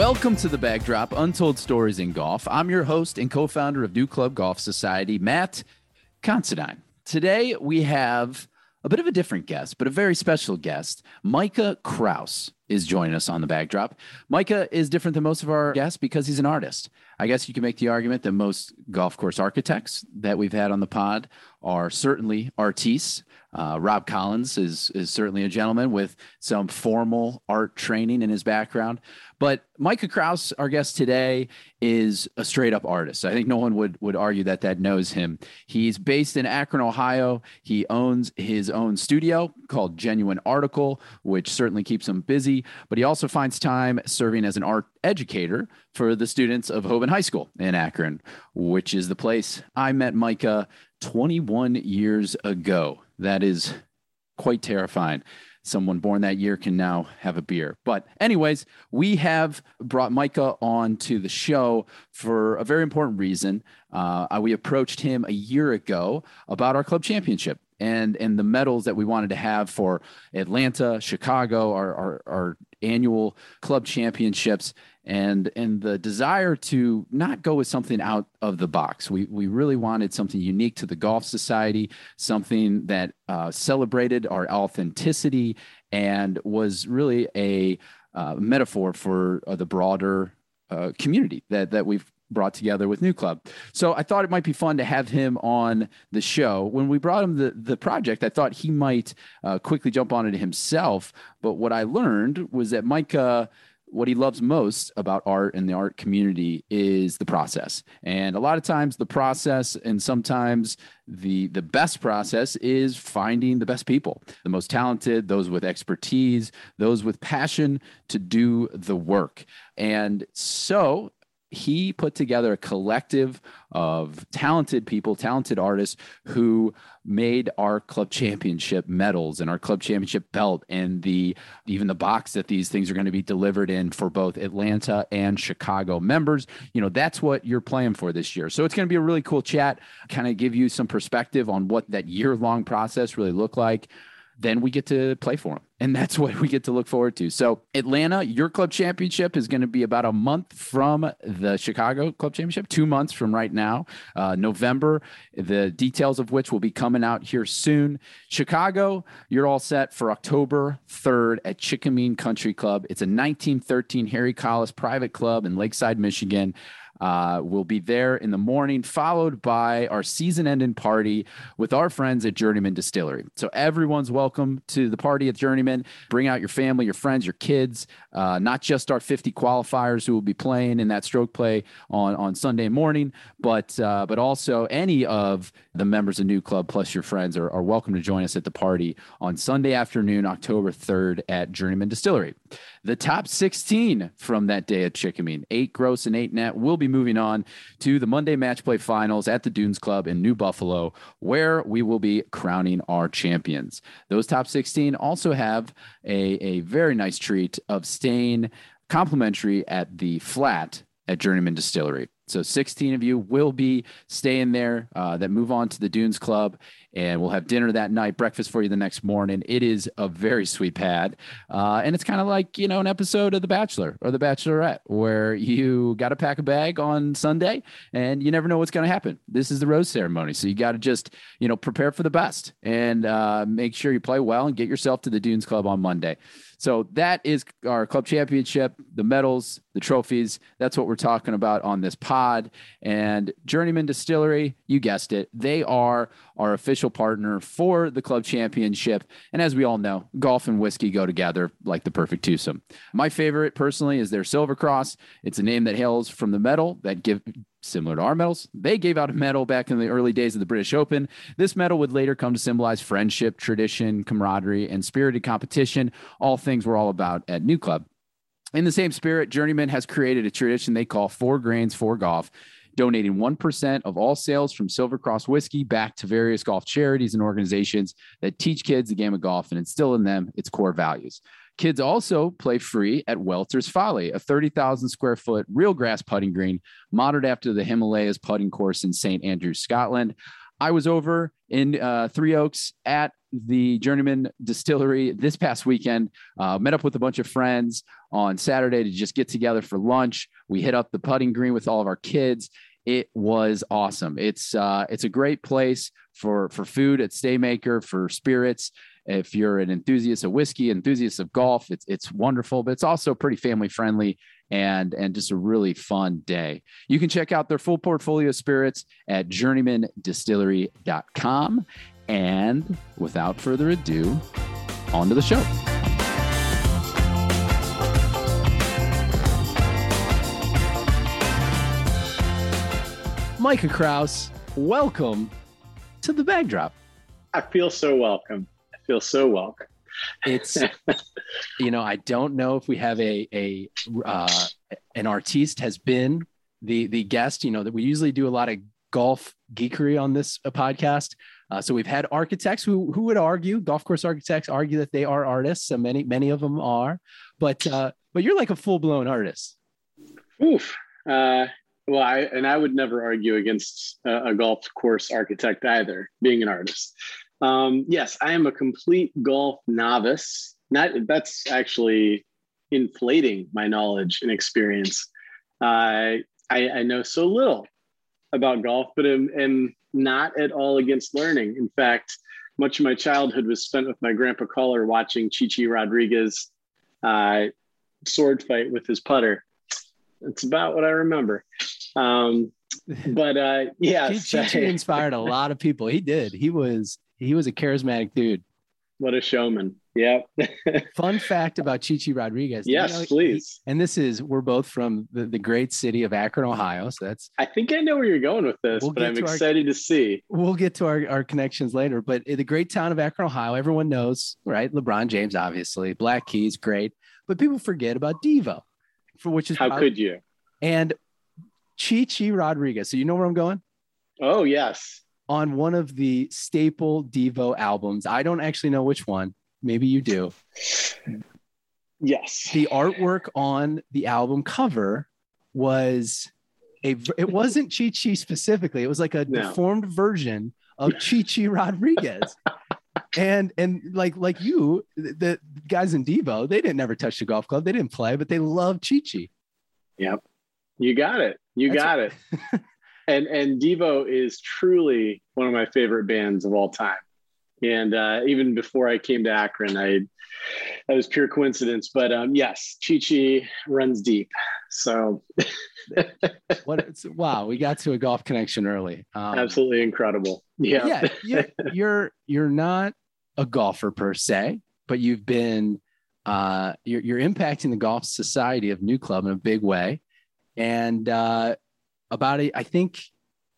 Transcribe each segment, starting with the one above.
Welcome to the Backdrop Untold Stories in Golf. I'm your host and co founder of New Club Golf Society, Matt Considine. Today we have a bit of a different guest, but a very special guest. Micah Kraus is joining us on the backdrop. Micah is different than most of our guests because he's an artist. I guess you can make the argument that most golf course architects that we've had on the pod are certainly artistes. Uh, Rob Collins is is certainly a gentleman with some formal art training in his background. But Micah Kraus, our guest today, is a straight up artist. I think no one would would argue that that knows him. He's based in Akron, Ohio. He owns his own studio called Genuine Article, which certainly keeps him busy. But he also finds time serving as an art educator for the students of Hoban High School in Akron, which is the place I met Micah 21 years ago. That is quite terrifying. Someone born that year can now have a beer. But, anyways, we have brought Micah on to the show for a very important reason. Uh, we approached him a year ago about our club championship and and the medals that we wanted to have for Atlanta, Chicago, our, our, our annual club championships and and the desire to not go with something out of the box. We we really wanted something unique to the golf society, something that uh, celebrated our authenticity and was really a uh, metaphor for uh, the broader uh, community that that we've brought together with New Club. So I thought it might be fun to have him on the show. When we brought him the the project, I thought he might uh, quickly jump on it himself. But what I learned was that Micah what he loves most about art and the art community is the process. And a lot of times the process and sometimes the the best process is finding the best people, the most talented, those with expertise, those with passion to do the work. And so he put together a collective of talented people, talented artists who made our club championship medals and our club championship belt and the even the box that these things are going to be delivered in for both Atlanta and Chicago members. You know, that's what you're playing for this year. So it's going to be a really cool chat, kind of give you some perspective on what that year long process really looked like then we get to play for them. And that's what we get to look forward to. So, Atlanta, your club championship is going to be about a month from the Chicago Club Championship, two months from right now, uh, November, the details of which will be coming out here soon. Chicago, you're all set for October 3rd at Chikaming Country Club. It's a 1913 Harry Collis private club in Lakeside, Michigan. Uh, we'll be there in the morning, followed by our season ending party with our friends at Journeyman Distillery. So everyone's welcome to the party at Journeyman. Bring out your family, your friends, your kids, uh, not just our 50 qualifiers who will be playing in that stroke play on, on Sunday morning, but uh, but also any of the members of New Club plus your friends are, are welcome to join us at the party on Sunday afternoon, October 3rd at Journeyman Distillery. The top 16 from that day at Chikaming, eight gross and eight net, will be moving on to the Monday match play finals at the Dunes Club in New Buffalo, where we will be crowning our champions. Those top 16 also have a, a very nice treat of staying complimentary at the flat at Journeyman Distillery. So 16 of you will be staying there uh, that move on to the Dunes Club and we'll have dinner that night, breakfast for you the next morning. It is a very sweet pad. Uh, and it's kind of like, you know, an episode of The Bachelor or The Bachelorette where you got to pack a bag on Sunday and you never know what's going to happen. This is the rose ceremony. So you got to just, you know, prepare for the best and uh, make sure you play well and get yourself to the Dunes Club on Monday. So that is our club championship, the medals, the trophies. That's what we're talking about on this pod. And Journeyman Distillery, you guessed it, they are our official partner for the club championship. And as we all know, golf and whiskey go together like the perfect twosome. My favorite personally is their Silver Cross. It's a name that hails from the medal that give similar to our medals. They gave out a medal back in the early days of the British Open. This medal would later come to symbolize friendship, tradition, camaraderie, and spirited competition, all things we're all about at New Club. In the same spirit, Journeyman has created a tradition they call Four Grains for Golf, donating 1% of all sales from Silver Cross Whiskey back to various golf charities and organizations that teach kids the game of golf and instill in them its core values. Kids also play free at Welter's Folly, a 30,000 square foot real grass putting green modeled after the Himalayas putting course in St. Andrews, Scotland. I was over in uh, Three Oaks at the Journeyman Distillery this past weekend. Uh, met up with a bunch of friends on Saturday to just get together for lunch. We hit up the putting green with all of our kids. It was awesome. It's uh, it's a great place for for food at Staymaker for spirits. If you're an enthusiast of whiskey, enthusiast of golf, it's it's wonderful. But it's also pretty family friendly and and just a really fun day. You can check out their full portfolio of spirits at journeymandistillery.com. And without further ado, on to the show. Micah Kraus, welcome to the backdrop. I feel so welcome. I feel so welcome. It's, you know, I don't know if we have a a uh, an artiste has been the the guest. You know that we usually do a lot of golf geekery on this uh, podcast. Uh, so we've had architects who who would argue, golf course architects argue that they are artists. So many many of them are, but uh, but you're like a full blown artist. Oof. Uh, well, I and I would never argue against a, a golf course architect either, being an artist. Um, yes, I am a complete golf novice. Not that's actually inflating my knowledge and experience. Uh, I, I know so little about golf, but am, am not at all against learning. In fact, much of my childhood was spent with my grandpa Caller watching Chichi Rodriguez uh, sword fight with his putter. That's about what I remember. Um, but uh, yeah, Chichi inspired a lot of people. He did. He was he was a charismatic dude. What a showman. Yep. Fun fact about Chichi Rodriguez. Yes, you know, please. He, and this is, we're both from the, the great city of Akron, Ohio. So that's, I think I know where you're going with this, we'll but I'm to excited our, to see. We'll get to our, our connections later. But the great town of Akron, Ohio, everyone knows, right? LeBron James, obviously. Black Keys, great. But people forget about Devo, for which is how could you? And Chichi Rodriguez. So you know where I'm going? Oh, yes on one of the staple Devo albums. I don't actually know which one. Maybe you do. Yes. The artwork on the album cover was a it wasn't Chi Chi specifically. It was like a no. deformed version of Chi Chi Rodriguez. And and like like you, the guys in Devo, they didn't ever touch the golf club. They didn't play, but they love Chi Chi. Yep. You got it. You That's got it. and and Devo is truly one of my favorite bands of all time. And uh, even before I came to Akron, I that was pure coincidence. But um, yes, Chi Chi runs deep. So what? Wow, we got to a golf connection early. Um, absolutely incredible. Yeah, yeah. You're you're not a golfer per se, but you've been uh, you're, you're impacting the golf society of New Club in a big way. And uh, about it. I think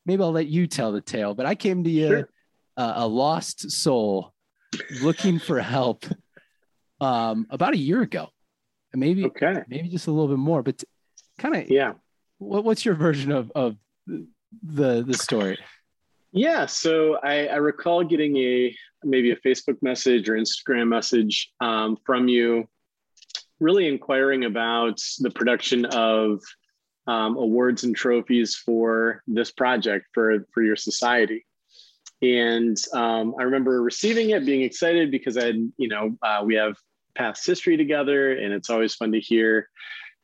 maybe I'll let you tell the tale, but I came to you sure. Uh, a lost soul looking for help um, about a year ago. Maybe okay. maybe just a little bit more, but kind of yeah. What, what's your version of of the the story? Yeah, so I, I recall getting a maybe a Facebook message or Instagram message um, from you, really inquiring about the production of um, awards and trophies for this project for for your society and um, i remember receiving it being excited because i had, you know uh, we have past history together and it's always fun to hear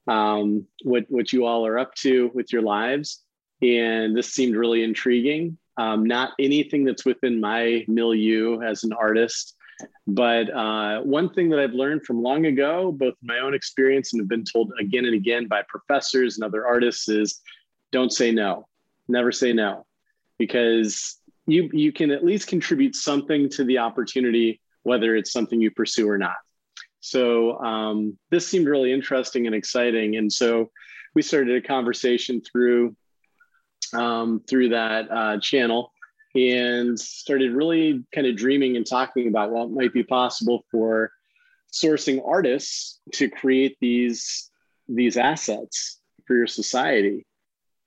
um, what what you all are up to with your lives. And this seemed really intriguing. Um, not anything that's within my milieu as an artist but uh, one thing that I've learned from long ago, both my own experience and have been told again and again by professors and other artists, is don't say no. Never say no, because you you can at least contribute something to the opportunity, whether it's something you pursue or not. So um, this seemed really interesting and exciting, and so we started a conversation through um, through that uh, channel and started really kind of dreaming and talking about what might be possible for sourcing artists to create these these assets for your society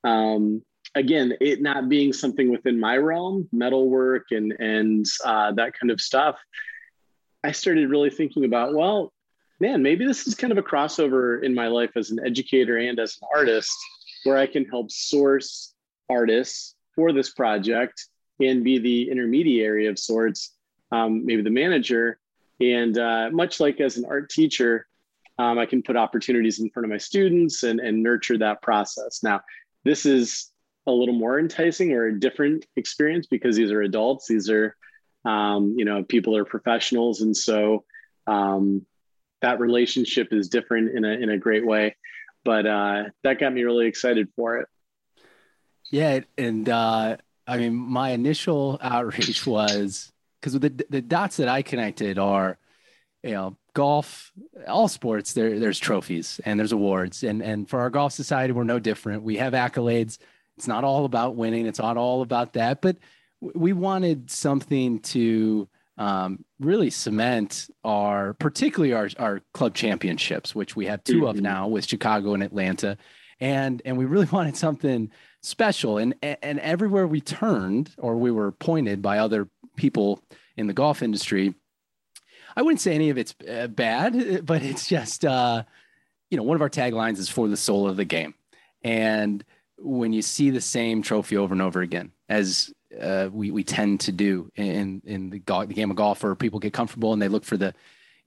um, again it not being something within my realm metalwork and and uh, that kind of stuff i started really thinking about well man maybe this is kind of a crossover in my life as an educator and as an artist where i can help source artists for this project and be the intermediary of sorts, um, maybe the manager. And uh, much like as an art teacher, um, I can put opportunities in front of my students and, and nurture that process. Now, this is a little more enticing or a different experience because these are adults. These are, um, you know, people are professionals. And so um, that relationship is different in a, in a great way. But uh, that got me really excited for it. Yeah. And uh, I mean, my initial outreach was because the, the dots that I connected are, you know, golf, all sports, there, there's trophies and there's awards. And, and for our golf society, we're no different. We have accolades it's not all about winning. It's not all about that. But we wanted something to um, really cement our, particularly our, our club championships, which we have 2 mm-hmm. of now with Chicago and Atlanta. And, and we really wanted something special. And, and everywhere we turned or we were pointed by other people in the golf industry, I wouldn't say any of it's uh, bad, but it's just, uh, you know, one of our taglines is for the soul of the game. And when you see the same trophy over and over again, as uh, we we tend to do in in the, go- the game of golf, where people get comfortable and they look for the,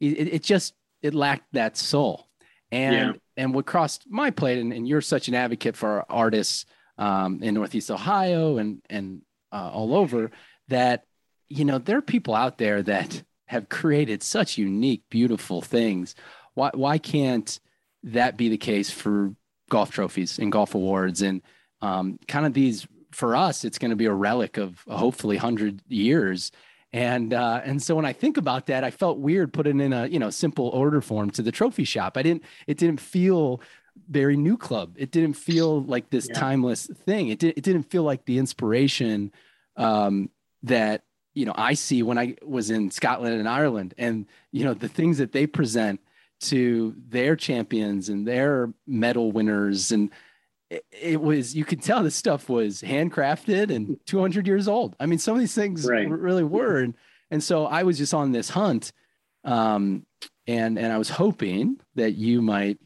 it, it just it lacked that soul, and yeah. and what crossed my plate, and, and, you're such an advocate for artists um, in Northeast Ohio and and uh, all over that you know there are people out there that have created such unique, beautiful things. Why why can't that be the case for golf trophies and golf awards and um, kind of these for us it's going to be a relic of hopefully 100 years and uh, and so when I think about that, I felt weird putting in a you know simple order form to the trophy shop. I didn't. It didn't feel very new club. It didn't feel like this yeah. timeless thing. It did. It didn't feel like the inspiration um, that you know I see when I was in Scotland and Ireland, and you know the things that they present to their champions and their medal winners and it, it was you could tell this stuff was handcrafted and 200 years old i mean some of these things right. really were and, and so i was just on this hunt um, and and i was hoping that you might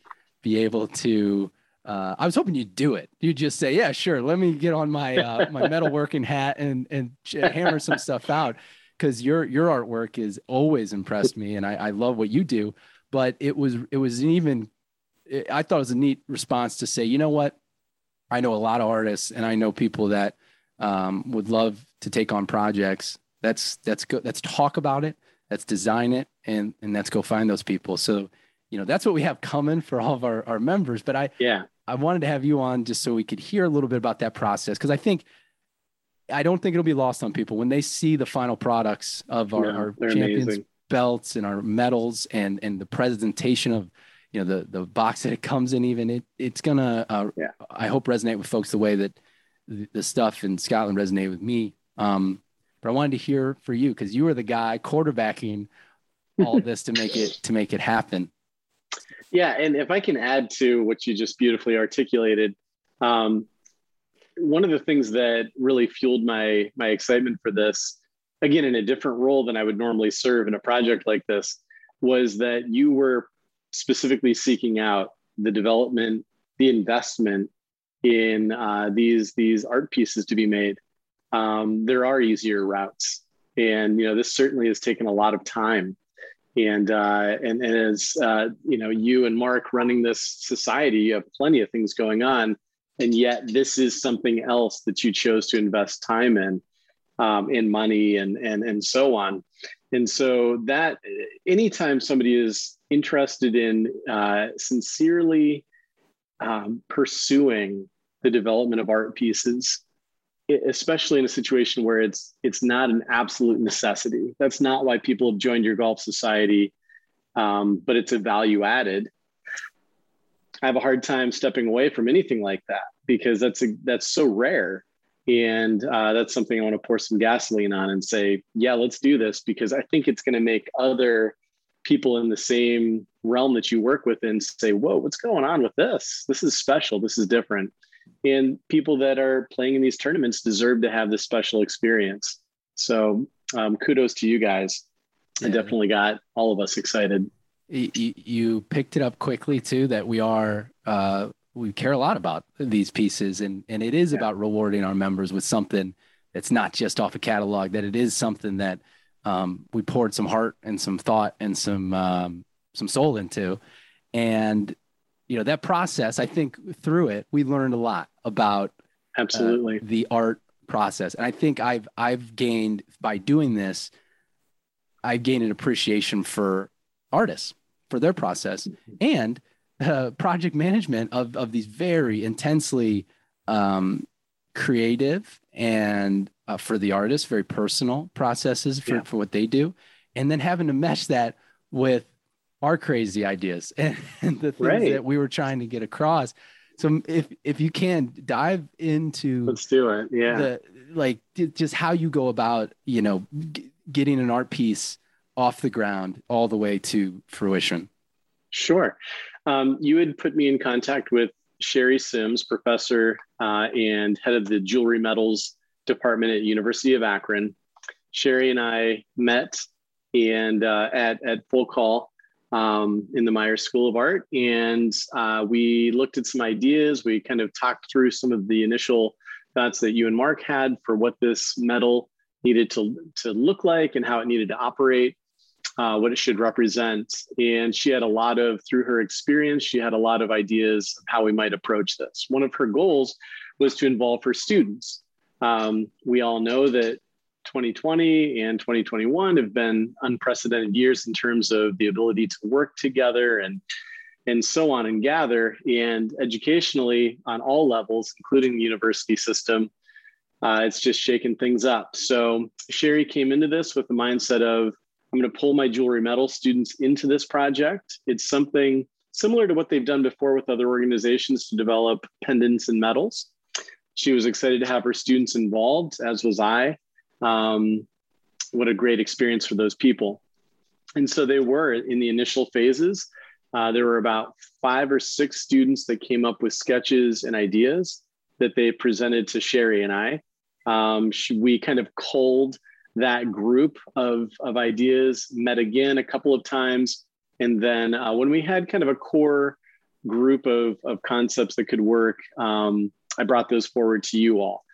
be able to uh, I was hoping you'd do it. You'd just say, "Yeah, sure. Let me get on my uh, my metalworking hat and and hammer some stuff out." Because your your artwork has always impressed me, and I, I love what you do but it was it was an even I thought it was a neat response to say, you know what, I know a lot of artists and I know people that um, would love to take on projects. That's that's good. Let's talk about it. Let's design it and and let's go find those people. So you know that's what we have coming for all of our, our members. But I yeah I wanted to have you on just so we could hear a little bit about that process because I think I don't think it'll be lost on people when they see the final products of our, our champions amazing belts and our medals and and the presentation of you know the the box that it comes in even it it's gonna uh, yeah. i hope resonate with folks the way that the, the stuff in scotland resonated with me um but i wanted to hear for you because you were the guy quarterbacking all this to make it to make it happen yeah and if i can add to what you just beautifully articulated um one of the things that really fueled my my excitement for this again in a different role than I would normally serve in a project like this was that you were specifically seeking out the development, the investment in uh, these these art pieces to be made. Um, there are easier routes, and you know this certainly has taken a lot of time. And uh, and, and as uh, you know, you and Mark running this society, you have plenty of things going on, and yet this is something else that you chose to invest time in um, in money and and and so on. And so that anytime somebody is interested in uh, sincerely um, pursuing the development of art pieces, especially in a situation where it's it's not an absolute necessity. That's not why people have joined your golf society, um, but it's a value added. I have a hard time stepping away from anything like that because that's a, that's so rare and uh, that's something I want to pour some gasoline on and say, yeah, let's do this because I think it's going to make other people in the same realm that you work with and say, whoa, what's going on with this? This is special. This is different. And people that are playing in these tournaments deserve to have this special experience. So um, kudos to you guys. Yeah. definitely got all of us excited. You, you picked it up quickly too that we are uh, we care a lot about these pieces and and it is yeah. about rewarding our members with something that's not just off a catalog, that it is something that um, we poured some heart and some thought and some um, some soul into. And you know that process, I think through it, we learned a lot about absolutely uh, the art process. And I think I've I've gained by doing this, I've gained an appreciation for artists for their process and uh, project management of of these very intensely um, creative and uh, for the artist, very personal processes for, yeah. for what they do, and then having to mesh that with our crazy ideas and, and the things right. that we were trying to get across. So if if you can dive into let's do it, yeah, the, like just how you go about you know g- getting an art piece off the ground all the way to fruition. Sure, um, you had put me in contact with Sherry Sims, professor uh, and head of the jewelry metals department at University of Akron. Sherry and I met and uh, at at Folk Hall um, in the Myers School of Art, and uh, we looked at some ideas. We kind of talked through some of the initial thoughts that you and Mark had for what this metal needed to to look like and how it needed to operate uh, what it should represent. And she had a lot of, through her experience, she had a lot of ideas of how we might approach this. One of her goals was to involve her students. Um, we all know that 2020 and 2021 have been unprecedented years in terms of the ability to work together and and so on and gather and educationally on all levels including the university system uh, it's just shaking things up so sherry came into this with the mindset of I'm going to pull my jewelry metal students into this project. It's something similar to what they've done before with other organizations to develop pendants and medals. She was excited to have her students involved, as was I. Um, what a great experience for those people. And so they were in the initial phases. Uh, there were about five or six students that came up with sketches and ideas that they presented to Sherry and I. Um, we kind of culled that group of, of ideas, met again a couple of times. And then uh, when we had kind of a core group of, of concepts that could work, um, I brought those forward to you all.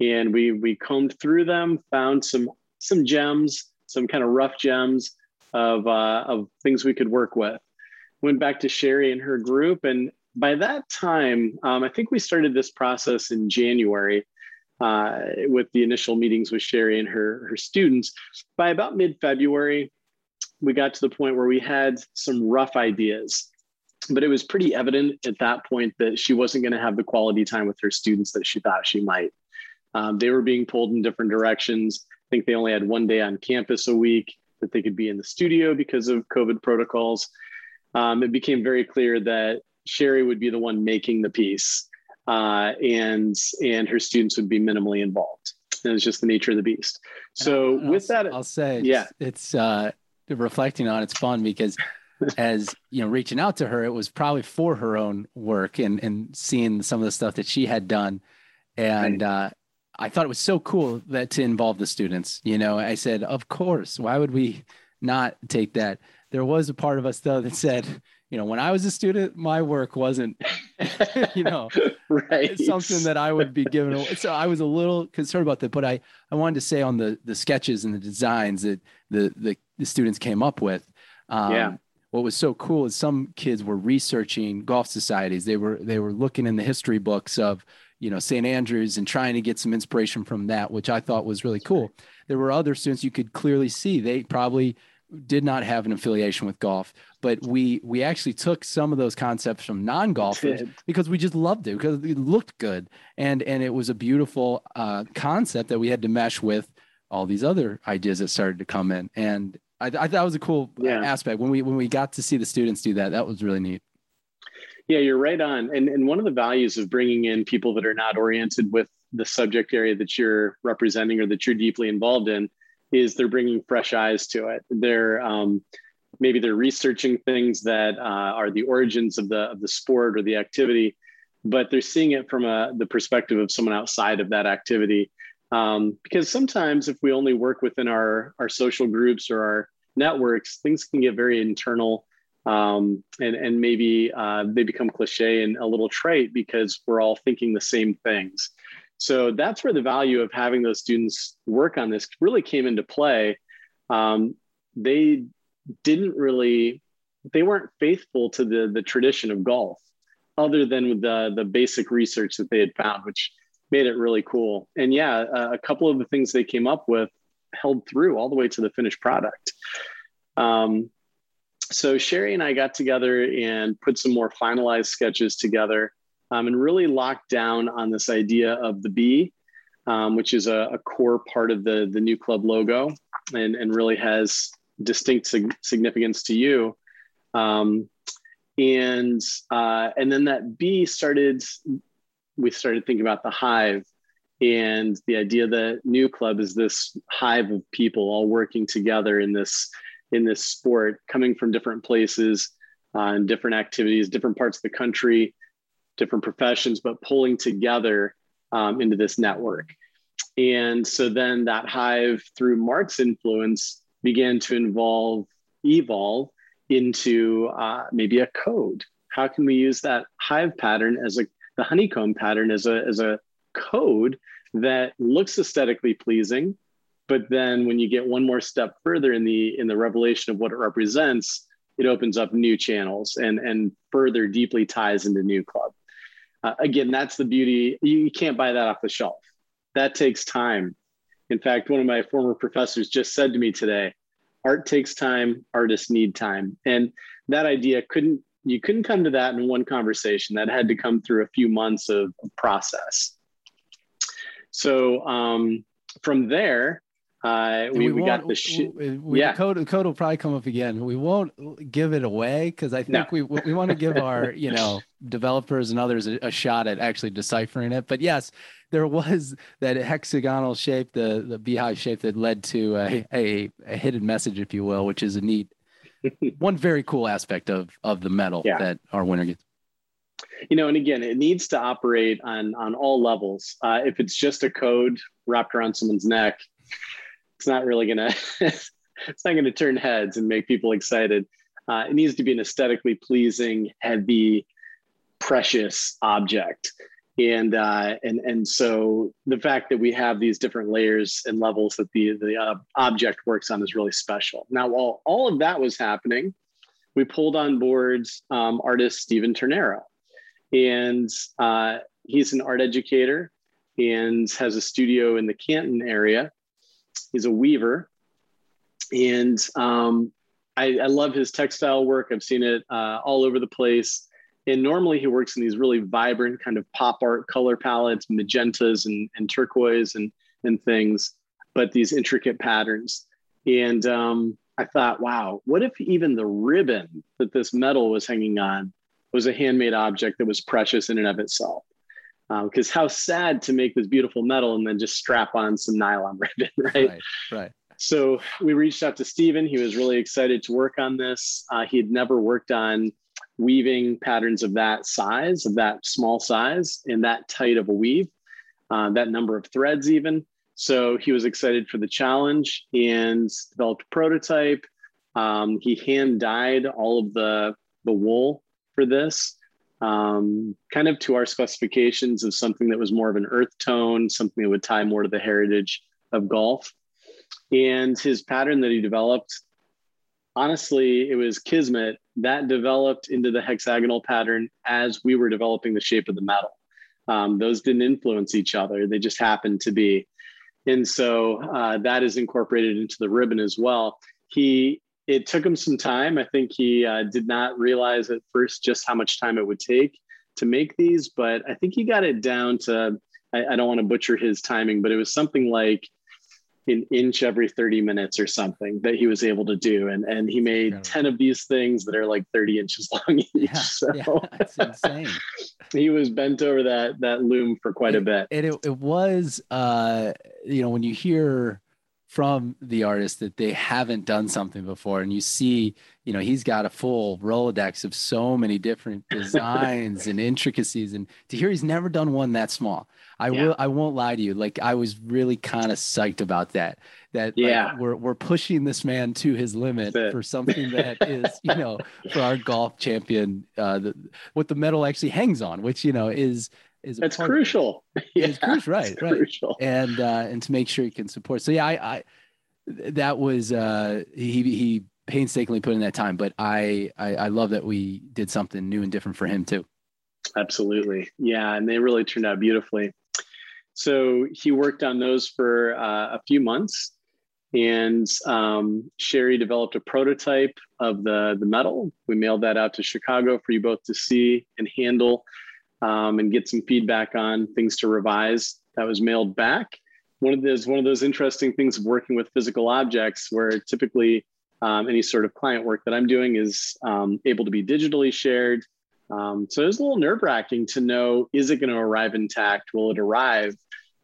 And we, we combed through them, found some, some gems, some kind of rough gems of, uh, of things we could work with. Went back to Sherry and her group. And by that time, um, I think we started this process in January uh, with the initial meetings with Sherry and her, her students. By about mid February, we got to the point where we had some rough ideas, but it was pretty evident at that point that she wasn't going to have the quality time with her students that she thought she might. Um, they were being pulled in different directions. I think they only had one day on campus a week that they could be in the studio because of COVID protocols. Um, it became very clear that Sherry would be the one making the piece uh, and and her students would be minimally involved. And it's just the nature of the beast. So I'll, with that, I'll say, yeah, it's uh, reflecting on it's fun because as you know, reaching out to her, it was probably for her own work and and seeing some of the stuff that she had done, and right. uh, I thought it was so cool that to involve the students. You know, I said, of course, why would we not take that? There was a part of us though that said, you know, when I was a student, my work wasn't, you know, right. something that I would be given. Away. So I was a little concerned about that, but I, I wanted to say on the, the sketches and the designs that the, the, the students came up with. Um, yeah. What was so cool is some kids were researching golf societies. They were, they were looking in the history books of, you know, St. Andrews and trying to get some inspiration from that, which I thought was really cool. There were other students you could clearly see they probably did not have an affiliation with golf, but we we actually took some of those concepts from non-golfers because we just loved it because it looked good and and it was a beautiful uh, concept that we had to mesh with all these other ideas that started to come in and I, I thought that was a cool yeah. aspect when we when we got to see the students do that that was really neat. Yeah, you're right on. And and one of the values of bringing in people that are not oriented with the subject area that you're representing or that you're deeply involved in is they're bringing fresh eyes to it. They're um, maybe they're researching things that uh, are the origins of the of the sport or the activity, but they're seeing it from a, the perspective of someone outside of that activity. Um, because sometimes if we only work within our our social groups or our networks, things can get very internal. Um, and and maybe uh, they become cliche and a little trite because we're all thinking the same things. So that's where the value of having those students work on this really came into play. Um, they didn't really, they weren't faithful to the, the tradition of golf, other than the, the basic research that they had found, which made it really cool. And yeah, a, couple of the things they came up with held through all the way to the finished product. Um, so Sherry and I got together and put some more finalized sketches together um, and really locked down on this idea of the bee, um, which is a, a, core part of the, the new club logo and, and really has distinct sig- significance to you. Um, and uh, and then that bee started, we started thinking about the hive and the idea that new club is this hive of people all working together in this in this sport coming from different places uh, and different activities different parts of the country different professions, but pulling together um, into this network. And so then that hive, through Mark's influence, began to involve, evolve into uh, maybe a code. How can we use that hive pattern as a the honeycomb pattern as a as a code that looks aesthetically pleasing, but then when you get one more step further in the in the revelation of what it represents, it opens up new channels and and further deeply ties into new club uh, again, that's the beauty. You, can't buy that off the shelf. That takes time. In fact, one of my former professors just said to me today, art takes time, artists need time. And that idea couldn't, you couldn't come to that in one conversation. That had to come through a few months of, of process. So um, from there, uh, we, we, we got the shit. yeah. The code, the code will probably come up again. We won't give it away because I think no. we we want to give our you know developers and others a, a, shot at actually deciphering it. But yes, there was that hexagonal shape, the the beehive shape that led to a, a, a hidden message, if you will, which is a neat one very cool aspect of of the medal yeah. that our winner gets you know and again it needs to operate on on all levels uh, if it's just a code wrapped around someone's neck it's not really gonna it's not gonna turn heads and make people excited. Uh, it needs to be an aesthetically pleasing, heavy, precious object. And uh, and and so the fact that we have these different layers and levels that the the uh, object works on is really special. Now, while all of that was happening, we pulled on board um, artist Stephen Ternero, and uh, he's an art educator and has a studio in the Canton area he's a weaver, and um, I, I, love his textile work. I've seen it uh, all over the place. And normally he works in these really vibrant kind of pop art color palettes, magentas and, and turquoise and, and things, but these intricate patterns. And um, I thought, wow, what if even the ribbon that this medal was hanging on was a handmade object that was precious in and of itself? Because um, how sad to make this beautiful metal and then just strap on some nylon ribbon, right? Right. right. So we reached out to Stephen. He was really excited to work on this. Uh, he had never worked on weaving patterns of that size, of that small size, and that tight of a weave, uh, that number of threads, even. So he was excited for the challenge and developed a prototype. Um, he hand dyed all of the the wool for this um, kind of to our specifications of something that was more of an earth tone, something that would tie more to the heritage of golf. And his pattern that he developed, honestly, it was Kismet that developed into the hexagonal pattern as we were developing the shape of the metal. Um, those didn't influence each other, they just happened to be. And so uh, that is incorporated into the ribbon as well. He it took him some time. I think he uh, did not realize at first just how much time it would take to make these, but I think he got it down to, I, I don't want to butcher his timing, but it was something like an inch every 30 minutes or something that he was able to do. And, and he made Incredible. 10 of these things that are like 30 inches long each. Yeah, so yeah, that's insane. he was bent over that, that loom for quite it, a bit. And it, it was, uh, you know, when you hear from the artist that they haven't done something before. And you see you know he's got a full rolodex of so many different designs and intricacies. And to hear he's never done one that small i yeah. will i won't lie to you. Like i was really kind of psyched about that that yeah. like, we're, we're pushing this man to his limit for something that is you know for our golf champion uh the, what the medal actually hangs on which you know is is that's crucial. Yeah, it's crucial, right? Right. Crucial. And uh, and to make sure you can support. So yeah, I, I that was uh, he he painstakingly put in that time, but I, I I love that we did something new and different for him too. Absolutely, yeah, and they really turned out beautifully. So he worked on those for uh, a few months, and um, Sherry developed a prototype of the the medal. We mailed that out to Chicago for you both to see and handle, um, and get some feedback on things to revise. That was mailed back. One of those one of those interesting things of working with physical objects, where typically um, any sort of client work that I'm doing is um, able to be digitally shared. Um, so it was a little nerve wracking to know is it going to arrive intact? Will it arrive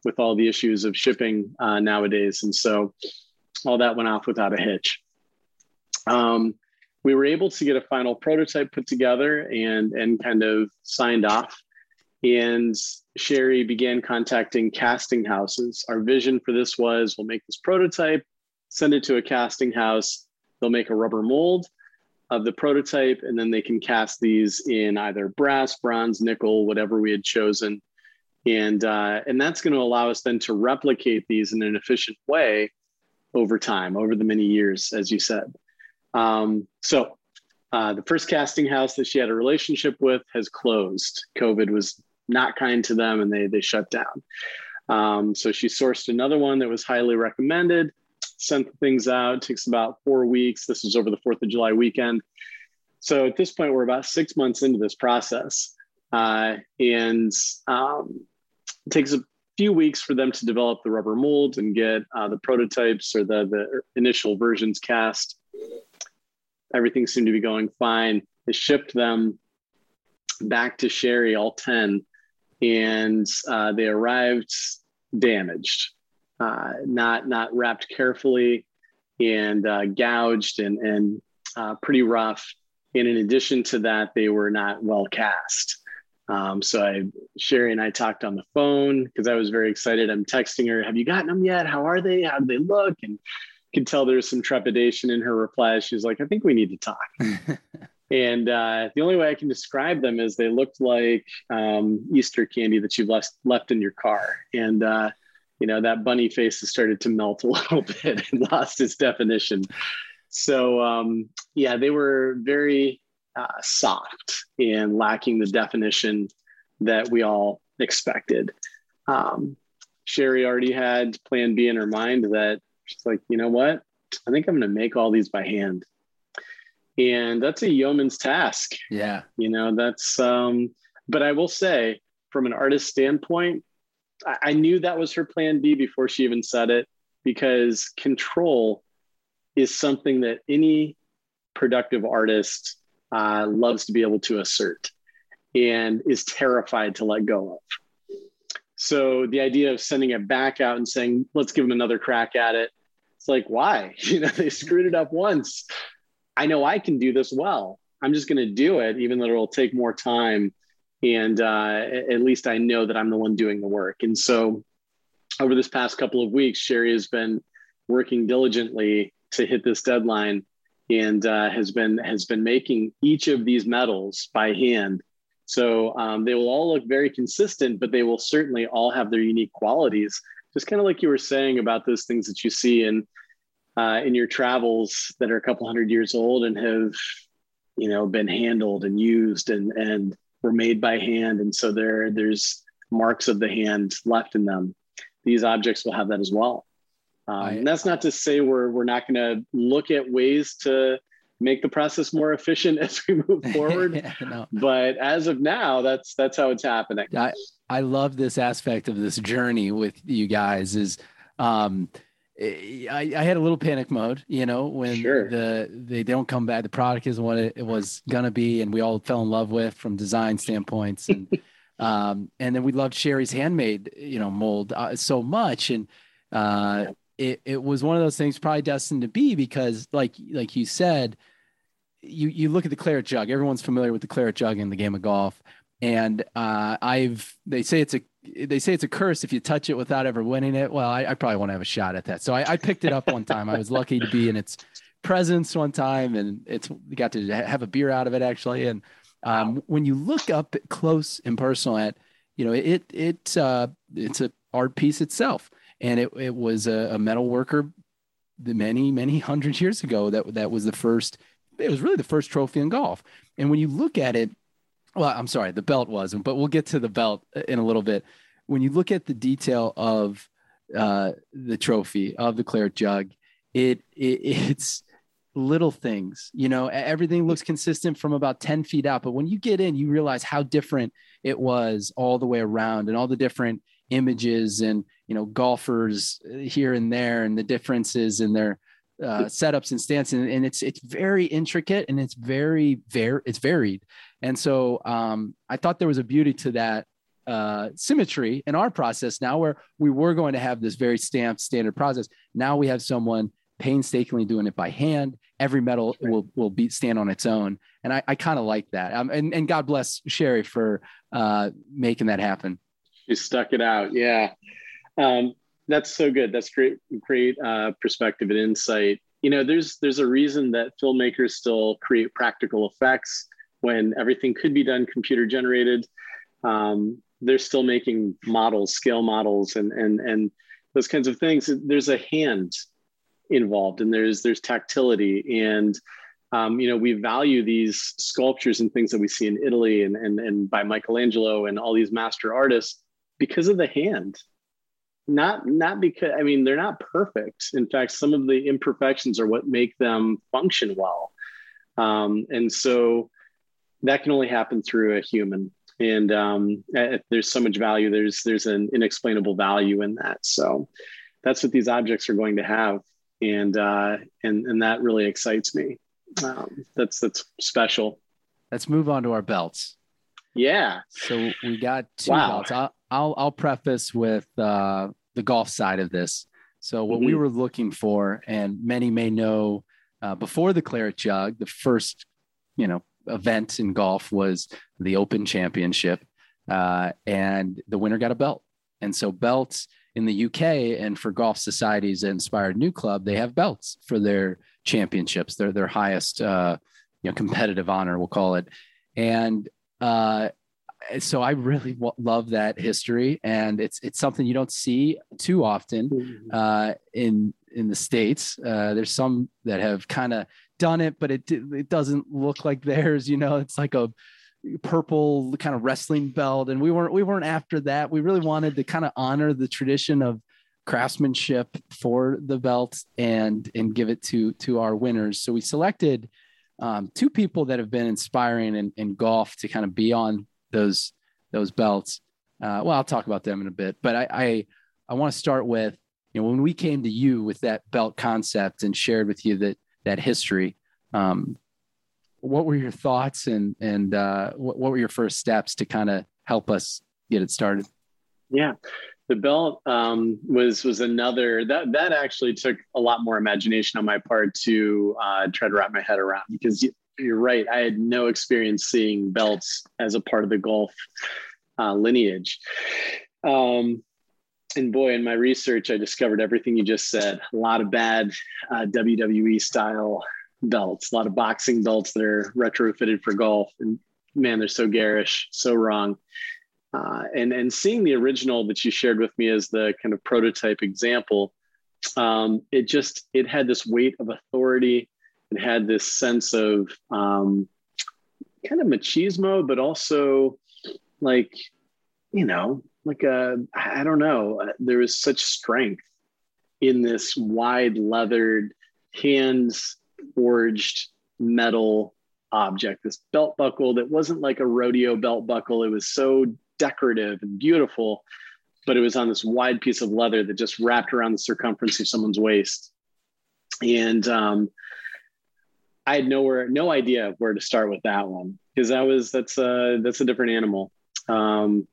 with all the issues of shipping uh, nowadays? And so all that went off without a hitch. Um, we were able to get a final prototype put together and and kind of signed off. And Sherry began contacting casting houses. Our vision for this was we'll make this prototype, send it to a casting house. They'll make a rubber mold of the prototype, and then they can cast these in either brass, bronze, nickel, whatever we had chosen. And, uh, and that's going to allow us then to replicate these in an efficient way over time, over the many years, as you said. Um, so uh, the first casting house that she had a relationship with has closed. COVID was not kind to them and they, they shut down. Um, so she sourced another one that was highly recommended, sent things out, it takes about four weeks. This was over the 4th of July weekend. So at this point, we're about six months into this process. Uh, and um, it takes a few weeks for them to develop the rubber mold and get uh, the prototypes or the, the initial versions cast. Everything seemed to be going fine. They shipped them back to Sherry, all 10, and uh, they arrived damaged, uh, not, not wrapped carefully and uh, gouged and, and uh, pretty rough. And in addition to that, they were not well cast. Um, so I, Sherry and I talked on the phone because I was very excited. I'm texting her, "Have you gotten them yet? How are they? How do they look?" And could tell there's some trepidation in her reply. She's like, "I think we need to talk." and uh, the only way I can describe them is they looked like um, Easter candy that you've left left in your car, and uh, you know that bunny face has started to melt a little bit and lost its definition. So um, yeah, they were very uh, soft and lacking the definition that we all expected. Um, Sherry already had plan B in her mind that she's like, you know what? I think I'm going to make all these by hand. And that's a yeoman's task. Yeah. You know, that's, um, but I will say, from an artist standpoint, I, I knew that was her plan B before she even said it because control is something that any productive artist uh, loves to be able to assert and is terrified to let go of. So the idea of sending it back out and saying, let's give them another crack at it. It's like, why? You know, they screwed it up once. I know I can do this well. I'm just going to do it, even though it'll take more time. And uh, at least I know that I'm the one doing the work. And so over this past couple of weeks, Sherry has been working diligently to hit this deadline and uh, has been has been making each of these medals by hand. So um, they will all look very consistent, but they will certainly all have their unique qualities. Just kind of like you were saying about those things that you see in uh, in your travels that are a couple hundred years old and have you know been handled and used and and were made by hand, and so there there's marks of the hand left in them. These objects will have that as well. Um, and that's not to say we're we're not going to look at ways to make the process more efficient as we move forward. yeah, no. But as of now, that's that's how it's happening. I I love this aspect of this journey with you guys. Is um, I, I had a little panic mode, you know, when sure. the they don't come back. The product isn't what it, it was gonna be, and we all fell in love with from design standpoints, and um, and then we loved Sherry's handmade, you know, mold uh, so much, and uh, it, it was one of those things probably destined to be because like like you said you you look at the claret jug everyone's familiar with the claret jug in the game of golf and uh, i've they say it's a they say it's a curse if you touch it without ever winning it. Well i, I probably want to have a shot at that. So I, I, picked it up one time. I was lucky to be in its presence one time and it's got to have a beer out of it actually. And um, wow. when you look up close and personal at you know, it it uh, it's a art piece itself, and it it was a, a metal worker many many hundred years ago that that was the first. It was really the first trophy in golf, and when you look at it, well, I'm sorry, the belt wasn't, but we'll get to the belt in a little bit. When you look at the detail of uh, the trophy of the claret jug, it, it it's little things you know everything looks consistent from about 10 feet out but when you get in you realize how different it was all the way around and all the different images and you know golfers uh, here and there and the differences in their uh, setups and stance and, and, it's it's very intricate and it's very very it's varied and so um, i thought there was a beauty to that uh, symmetry in our process now where we were going to have this very stamped standard process now we have someone painstakingly doing it by hand. Every medal will will be stand on its own, and I, I kind of like that. Um, and and God bless Sherry for uh, making that happen. She stuck it out. Yeah, um, that's so good. That's great, great uh, perspective and insight. You know, there's there's a reason that filmmakers still create practical effects when everything could be done computer generated. Um, they're still making models, scale models, and and and those kinds of things. There's a hand involved and there's there's tactility and um, you know we value these sculptures and things that we see in italy and, and and by michelangelo and all these master artists because of the hand not not because i mean they're not perfect in fact some of the imperfections are what make them function well um, and so that can only happen through a human and um, there's so much value there's there's an inexplainable value in that so that's what these objects are going to have and uh, and and that really excites me. Um, that's that's special. Let's move on to our belts. Yeah. So we got two wow. belts. I'll, I'll, I'll preface with uh, the golf side of this. So what mm-hmm. we were looking for, and many may know, uh, before the Claret Jug, the first you know event in golf was the Open Championship, uh, and the winner got a belt. And so belts in the UK and for Golf societies that Inspired New Club, they have belts for their championships. They're their highest, uh, you know, competitive honor, we'll call it. And uh, so I really w- love that history, and it's it's something you don't see too often mm-hmm. uh, in in the states. Uh, there's some that have kind of done it, but it it doesn't look like theirs. You know, it's like a purple kind of wrestling belt and we weren't we weren't after that we really wanted to kind of honor the tradition of craftsmanship for the belt and and give it to to our winners so we selected um, two people that have been inspiring in, in golf to kind of be on those those belts uh, well i'll talk about them in a bit but i i, I want to start with you know when we came to you with that belt concept and shared with you that that history um, what were your thoughts and and uh, what, what were your first steps to kind of help us get it started? Yeah, the belt um, was was another that that actually took a lot more imagination on my part to uh, try to wrap my head around because you're right. I had no experience seeing belts as a part of the golf uh, lineage. Um, and boy, in my research, I discovered everything you just said. A lot of bad uh, WWE style belts, a lot of boxing belts that are retrofitted for golf. And man, they're so garish, so wrong. Uh, and and seeing the original that you shared with me as the kind of prototype example, um, it just it had this weight of authority. It had this sense of um, kind of machismo, but also like you know, like a I don't know. There was such strength in this wide leathered hands forged metal object, this belt buckle that wasn't like a rodeo belt buckle. It was so decorative and beautiful, but it was on this wide piece of leather that just wrapped around the circumference of someone's waist. And um, I had nowhere, no idea where to start with that one because that was that's a that's a different animal. Um,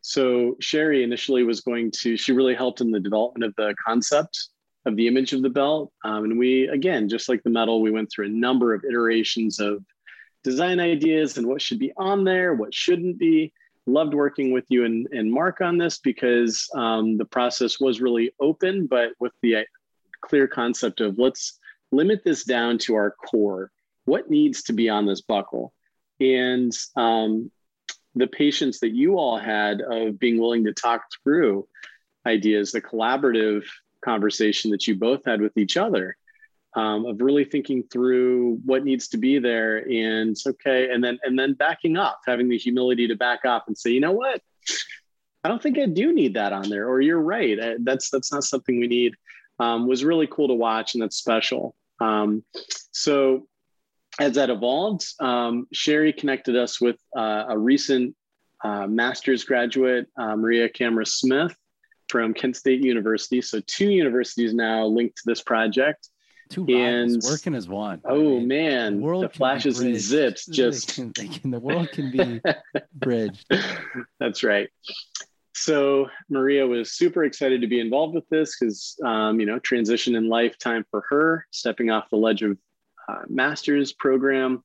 so Sherry initially was going to, she really helped in the development of the concept of the image of the belt. Um, and we, again, just like the medal, we went through a number of iterations of design ideas and what should be on there, what shouldn't be. Loved working with you and, and Mark on this because um, the process was really open, but with the uh, clear concept of let's limit this down to our core. What needs to be on this buckle? And um, the patience that you all had of being willing to talk through ideas, the collaborative conversation that you both had with each other. Um, of really thinking through what needs to be there and okay and then and then backing up having the humility to back up and say you know what i don't think i do need that on there or you're right that's that's not something we need um, was really cool to watch and that's special um, so as that evolved, um, Sherry connected us with uh, a recent uh, master's graduate, uh, Maria Camera Smith from Kent State University. So two universities now linked to this project. Two and working as one. Oh mean, man, the, the flashes and zips just can, can, the world can be bridged. That's right. So Maria was super excited to be involved with this because um, you know transition in lifetime for her, stepping off the ledge of uh, master's program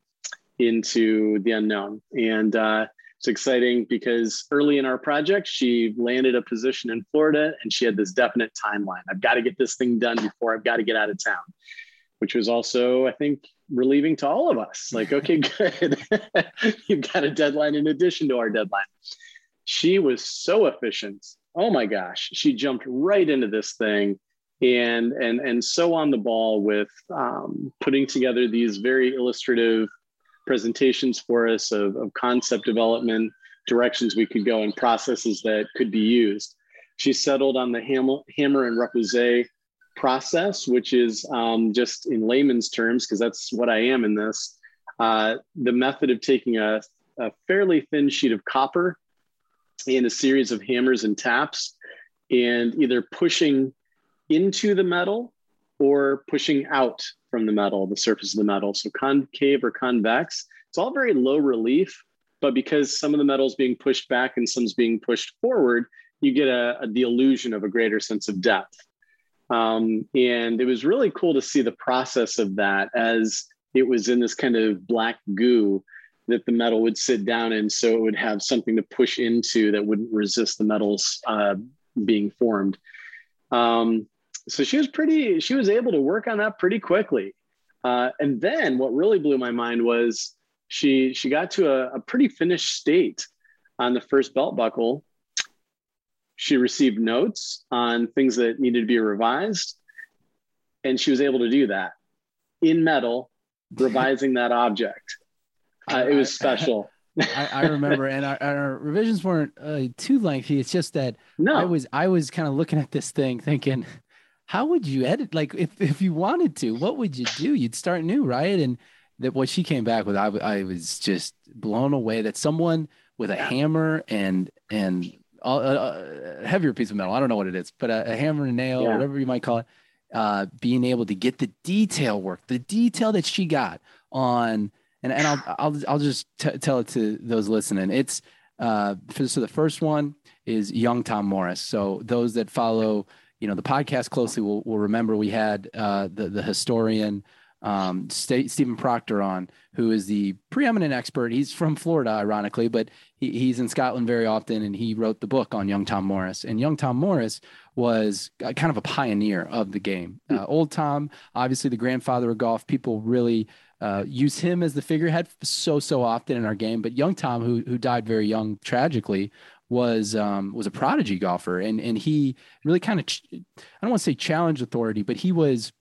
into the unknown. And uh, it's exciting because early in our project, she landed a position in Florida and she had this definite timeline. I've got to get this thing done before I've got to get out of town, which was also, I think, relieving to all of us. Like, okay, good. You've got a deadline in addition to our deadline. She was so efficient. Oh my gosh. She jumped right into this thing and and and so on the ball with um, putting together these very illustrative presentations for us of, of concept development directions we could go and processes that could be used she settled on the hammer, hammer and repousse process which is um, just in layman's terms because that's what i am in this uh, the method of taking a, a fairly thin sheet of copper and a series of hammers and taps and either pushing into the metal or pushing out from the metal, the surface of the metal. So concave or convex. It's all very low relief, but because some of the metal is being pushed back and some's being pushed forward, you get a, a the illusion of a greater sense of depth. Um, and it was really cool to see the process of that as it was in this kind of black goo that the metal would sit down in so it would have something to push into that wouldn't resist the metals uh, being formed. Um, so she was pretty she was able to work on that pretty quickly. Uh, and then what really blew my mind was she she got to a, a pretty finished state on the first belt buckle. She received notes on things that needed to be revised and she was able to do that in metal revising that object uh, it was special I, I, remember, and our, our revisions weren't uh, too lengthy. It's just that no. I was I was kind of looking at this thing, thinking, how would you edit? Like, if, if you wanted to, what would you do? You'd start new, right? And that what she came back with, I, I was just blown away that someone with a hammer and and a, a, heavier piece of metal, I don't know what it is, but a, a hammer and nail, yeah. whatever you might call it, uh, being able to get the detail work, the detail that she got on, and and I'll I'll I'll just t- tell it to those listening. It's uh, so the first one is young Tom Morris. So those that follow you know the podcast closely will, will remember we had uh, the the historian um, St- Stephen Proctor on, who is the preeminent expert. He's from Florida, ironically, but he, he's in Scotland very often, and he wrote the book on young Tom Morris. And young Tom Morris was kind of a pioneer of the game. Hmm. Uh, old Tom, obviously the grandfather of golf. People really uh, use him as the figurehead so so often in our game. But young Tom, who who died very young tragically, was um, was a prodigy golfer, and and he really kind of ch- I don't want to say challenged authority, but he was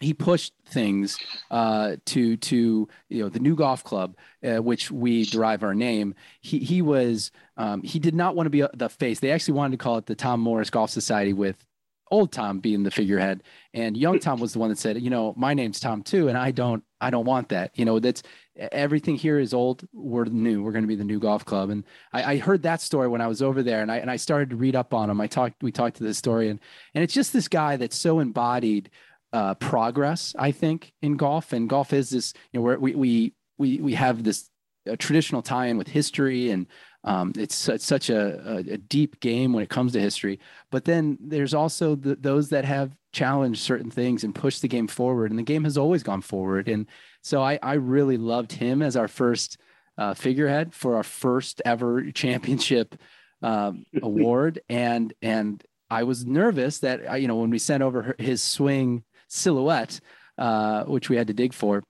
he pushed things uh, to to you know the new golf club, uh, which we derive our name. He he was um, he did not want to be the face. They actually wanted to call it the Tom Morris Golf Society with old Tom being the figurehead, and young Tom was the one that said, you know, my name's Tom too, and I don't I don't want that. You know, that's everything here is old. We're new. We're going to be the new golf club. And I, I, heard that story when I was over there, and I and I started to read up on him. I talked. We talked to the historian, and it's just this guy that's so embodied uh, progress. I think in golf, and golf is this. You know, where we we we we have this traditional tie-in with history and um, it's, it's, such a, a, deep game when it comes to history. But then there's also the, those that have challenged certain things and pushed the game forward, and the game has always gone forward. And so I, I really loved him as our first uh, figurehead for our first ever championship um, award, and and I was nervous that you know when we sent over his swing silhouette, uh, which we had to dig for,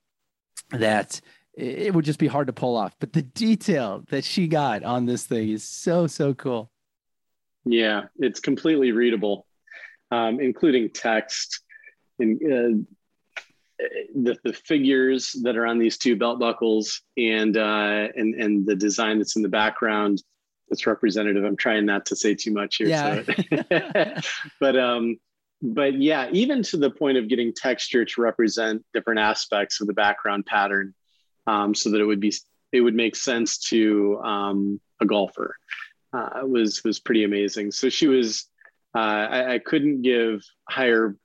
that it would just be hard to pull off. But the detail that she got on this thing is so so cool. Yeah, it's completely readable, um, including text and uh, the the figures that are on these two belt buckles and uh, and and the design that's in the background that's representative. I'm trying not to say too much here. Yeah. So. but um, but yeah, even to the point of getting texture to represent different aspects of the background pattern um, so that it would be it would make sense to um, a golfer uh, was was pretty amazing. So she was uh, I, I, couldn't give higher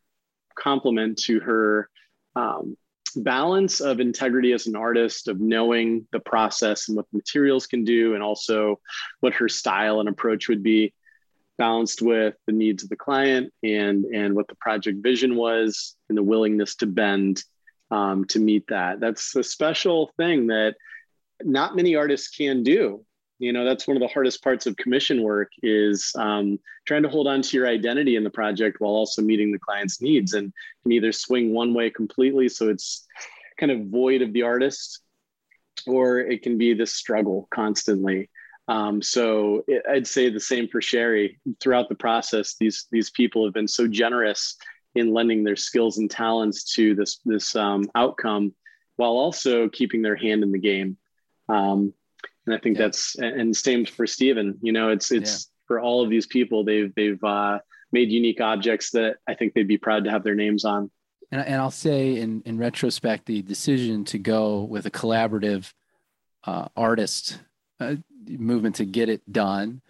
compliment to her um, balance of integrity as an artist, of knowing the process and what the materials can do, and also what her style and approach would be, balanced with the needs of the client and and what the project vision was, and the willingness to bend um, to meet that. That's a special thing that not many artists can do. You know, that's one of the hardest parts of commission work is um, trying to hold on to your identity in the project while also meeting the client's needs and can either swing one way completely. So it's kind of void of the artist or it can be this struggle constantly. Um, so it, I'd say the same for Sherry. Throughout the process, these these people have been so generous in lending their skills and talents to this this um, outcome while also keeping their hand in the game um, and i think yeah. that's and same for Stephen you know it's it's yeah. for all of these people they've they've uh, made unique objects that i think they'd be proud to have their names on and, and i'll say in in retrospect the decision to go with a collaborative uh, artist uh, movement to get it done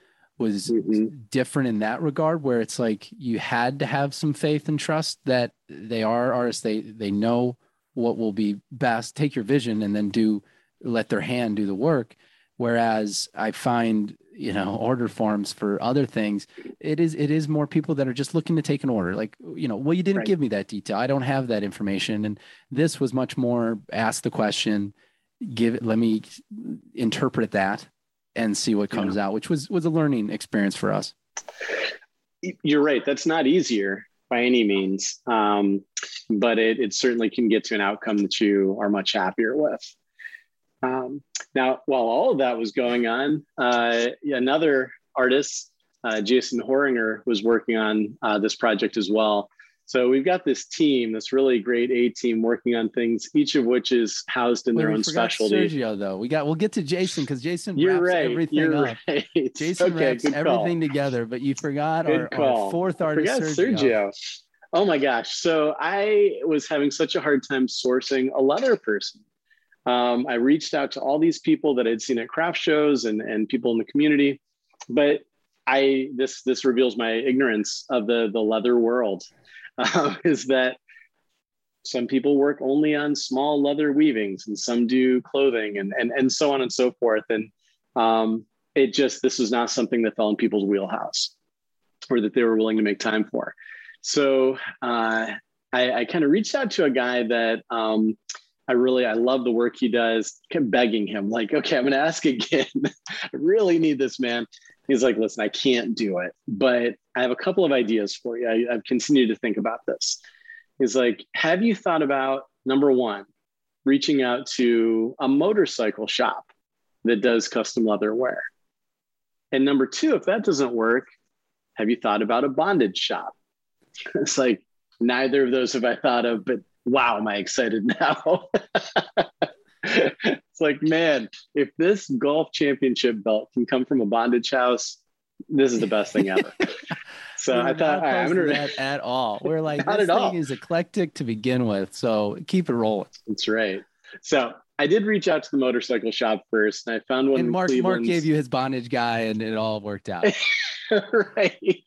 was mm-hmm. different in that regard where it's like you had to have some faith and trust that they are artists. They they know what will be best. Take your vision and then do let their hand do the work. Whereas i find you know order forms for other things it is it is more people that are just looking to take an order. Like you know well you didn't right. give me that detail. I don't have that information. And this was much more ask the question give it let me interpret that and see what comes yeah. out, which was was a learning experience for us. You're right. That's not easier by any means, um, but it, it certainly can get to an outcome that you are much happier with. Um, now, while all of that was going on, uh, another artist, uh, Jason Horinger, was working on uh, this project as well. So we've got this team, this really great A team working on things, each of which is housed in their own specialty. Sergio, though, we got we'll get to Jason because Jason you're wraps right, everything you're up. Right. Jason okay, wraps everything together, but you forgot our, our, fourth artist, Sergio. Sergio. Oh my gosh! So I was having such a hard time sourcing a leather person. Um, I reached out to all these people that I'd seen at craft shows and and people in the community, but I this this reveals my ignorance of the the leather world uh, is that some people work only on small leather weavings and some do clothing and, and, and so on and so forth. And um, it just, this was not something that fell in people's wheelhouse or that they were willing to make time for. So uh, I, I kind of reached out to a guy that um, I really, I love the work he does, kept begging him like, okay, I'm going to ask again. I really need this man. He's like, listen, I can't do it, but I have a couple of ideas for you. I, I've continued to think about this. He's like, have you thought about number one, reaching out to a motorcycle shop that does custom leather wear? And number two, if that doesn't work, have you thought about a bondage shop? It's like, neither of those have I thought of, but wow, am I excited now? It's like, man, if this golf championship belt can come from a bondage house, this is the best thing ever. So I thought right, I'm gonna that at all. We're like this thing all. is eclectic to begin with, so keep it rolling. That's right. So I did reach out to the motorcycle shop first, and I found one. And Mark Mark gave you his bondage guy, and it all worked out. right.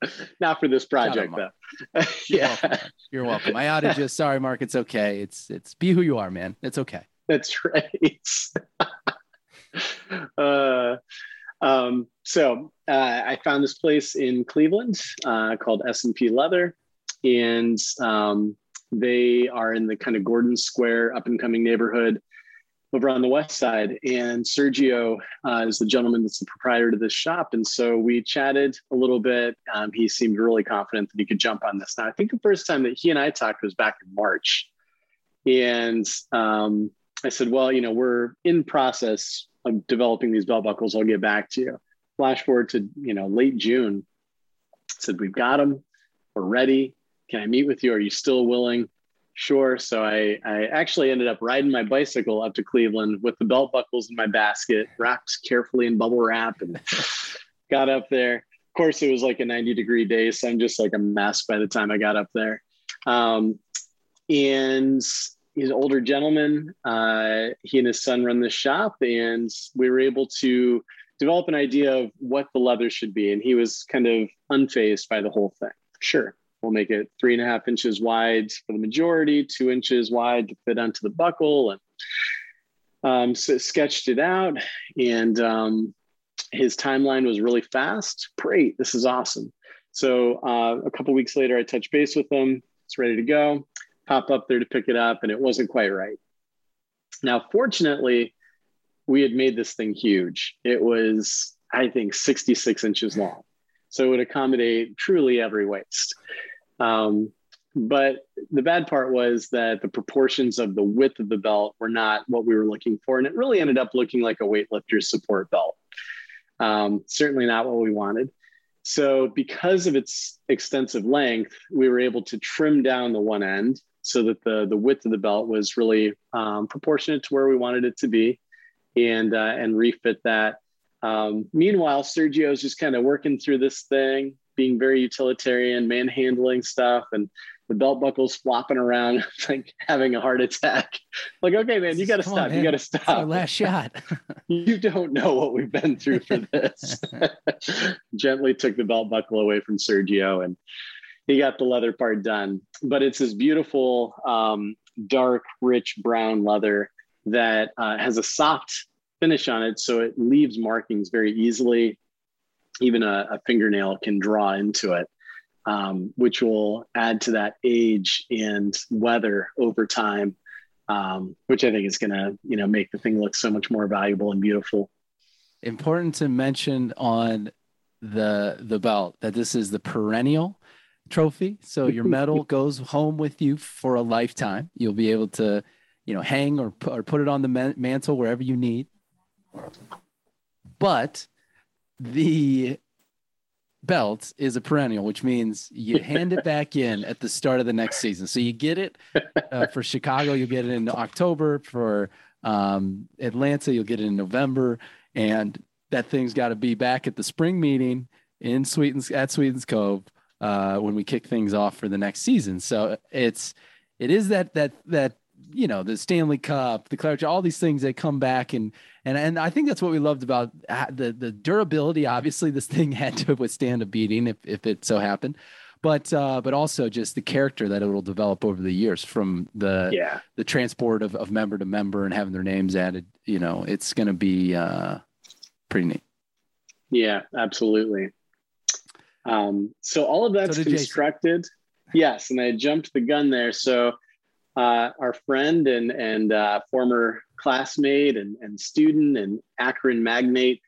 Not for this project though. You're yeah, welcome, you're welcome. I outed you. Sorry, Mark. It's okay. It's it's be who you are, man. It's okay. That's right. uh, um, so uh, I found this place in Cleveland uh, called S&P Leather, and um, they are in the kind of Gordon Square up and coming neighborhood over on the west side. And Sergio uh, is the gentleman that's the proprietor to this shop. And so we chatted a little bit. Um, he seemed really confident that he could jump on this. Now, I think the first time that he and I talked was back in March. And um, I said, well, you know, we're in process of developing these belt buckles. I'll get back to you. Flash forward to, you know, late June. I said, we've got them. We're ready. Can I meet with you? Are you still willing? Sure. So I, I actually ended up riding my bicycle up to Cleveland with the belt buckles in my basket, wrapped carefully in bubble wrap, and got up there. Of course, it was like a 90 degree day. So I'm just like a mess by the time I got up there. Um, and he's an older gentleman. Uh, he and his son run the shop, and we were able to develop an idea of what the leather should be. And he was kind of unfazed by the whole thing. Sure, we'll make it three and a half inches wide for the majority, two inches wide to fit onto the buckle, and um, so sketched it out. And um, his timeline was really fast. Great, this is awesome. So uh, a couple weeks later, I touched base with him. It's ready to go pop up there to pick it up, and it wasn't quite right. Now, fortunately, we had made this thing huge. It was, I think, 66 inches long. So it would accommodate truly every waist. Um, but the bad part was that the proportions of the width of the belt were not what we were looking for. And it really ended up looking like a weightlifter's support belt. Um, certainly not what we wanted. So, because of its extensive length, we were able to trim down the one end so that the the width of the belt was really um, proportionate to where we wanted it to be, and uh, and refit that. Um, meanwhile, Sergio's just kind of working through this thing, being very utilitarian, manhandling stuff, and the belt buckles flopping around, like having a heart attack. Like, okay, man, you got to stop. On, you got to stop. our last shot. you don't know what we've been through for this. Gently took the belt buckle away from Sergio and he got the leather part done. But it's this beautiful, um, dark, rich brown leather that uh, has a soft finish on it, so it leaves markings very easily. Even a, a fingernail can draw into it, um, which will add to that age and weather over time, um, which I think is going to, you know, make the thing look so much more valuable and beautiful. Important to mention on the the belt that this is the perennial trophy. So your medal goes home with you for a lifetime. You'll be able to, you know, hang or, or put it on the mantle wherever you need. But the belt is a perennial, which means you hand it back in at the start of the next season. So you get it uh, for Chicago, you'll get it in October. For um, Atlanta, you'll get it in November. And that thing's got to be back at the spring meeting in Sweetens at Sweetens Cove uh, when we kick things off for the next season. So it's it is that that that you know the Stanley Cup, the Claret, all these things that come back and and and I think that's what we loved about the the durability. Obviously, this thing had to withstand a beating if if it so happened, but uh, but also just the character that it will develop over the years from the yeah. the transport of, of member to member and having their names added. You know, it's going to be uh, pretty neat. Yeah, absolutely. Um, so all of that's so constructed. Jason. Yes, and I jumped the gun there. So uh, our friend and and uh, former classmate and, and student and Akron magnate,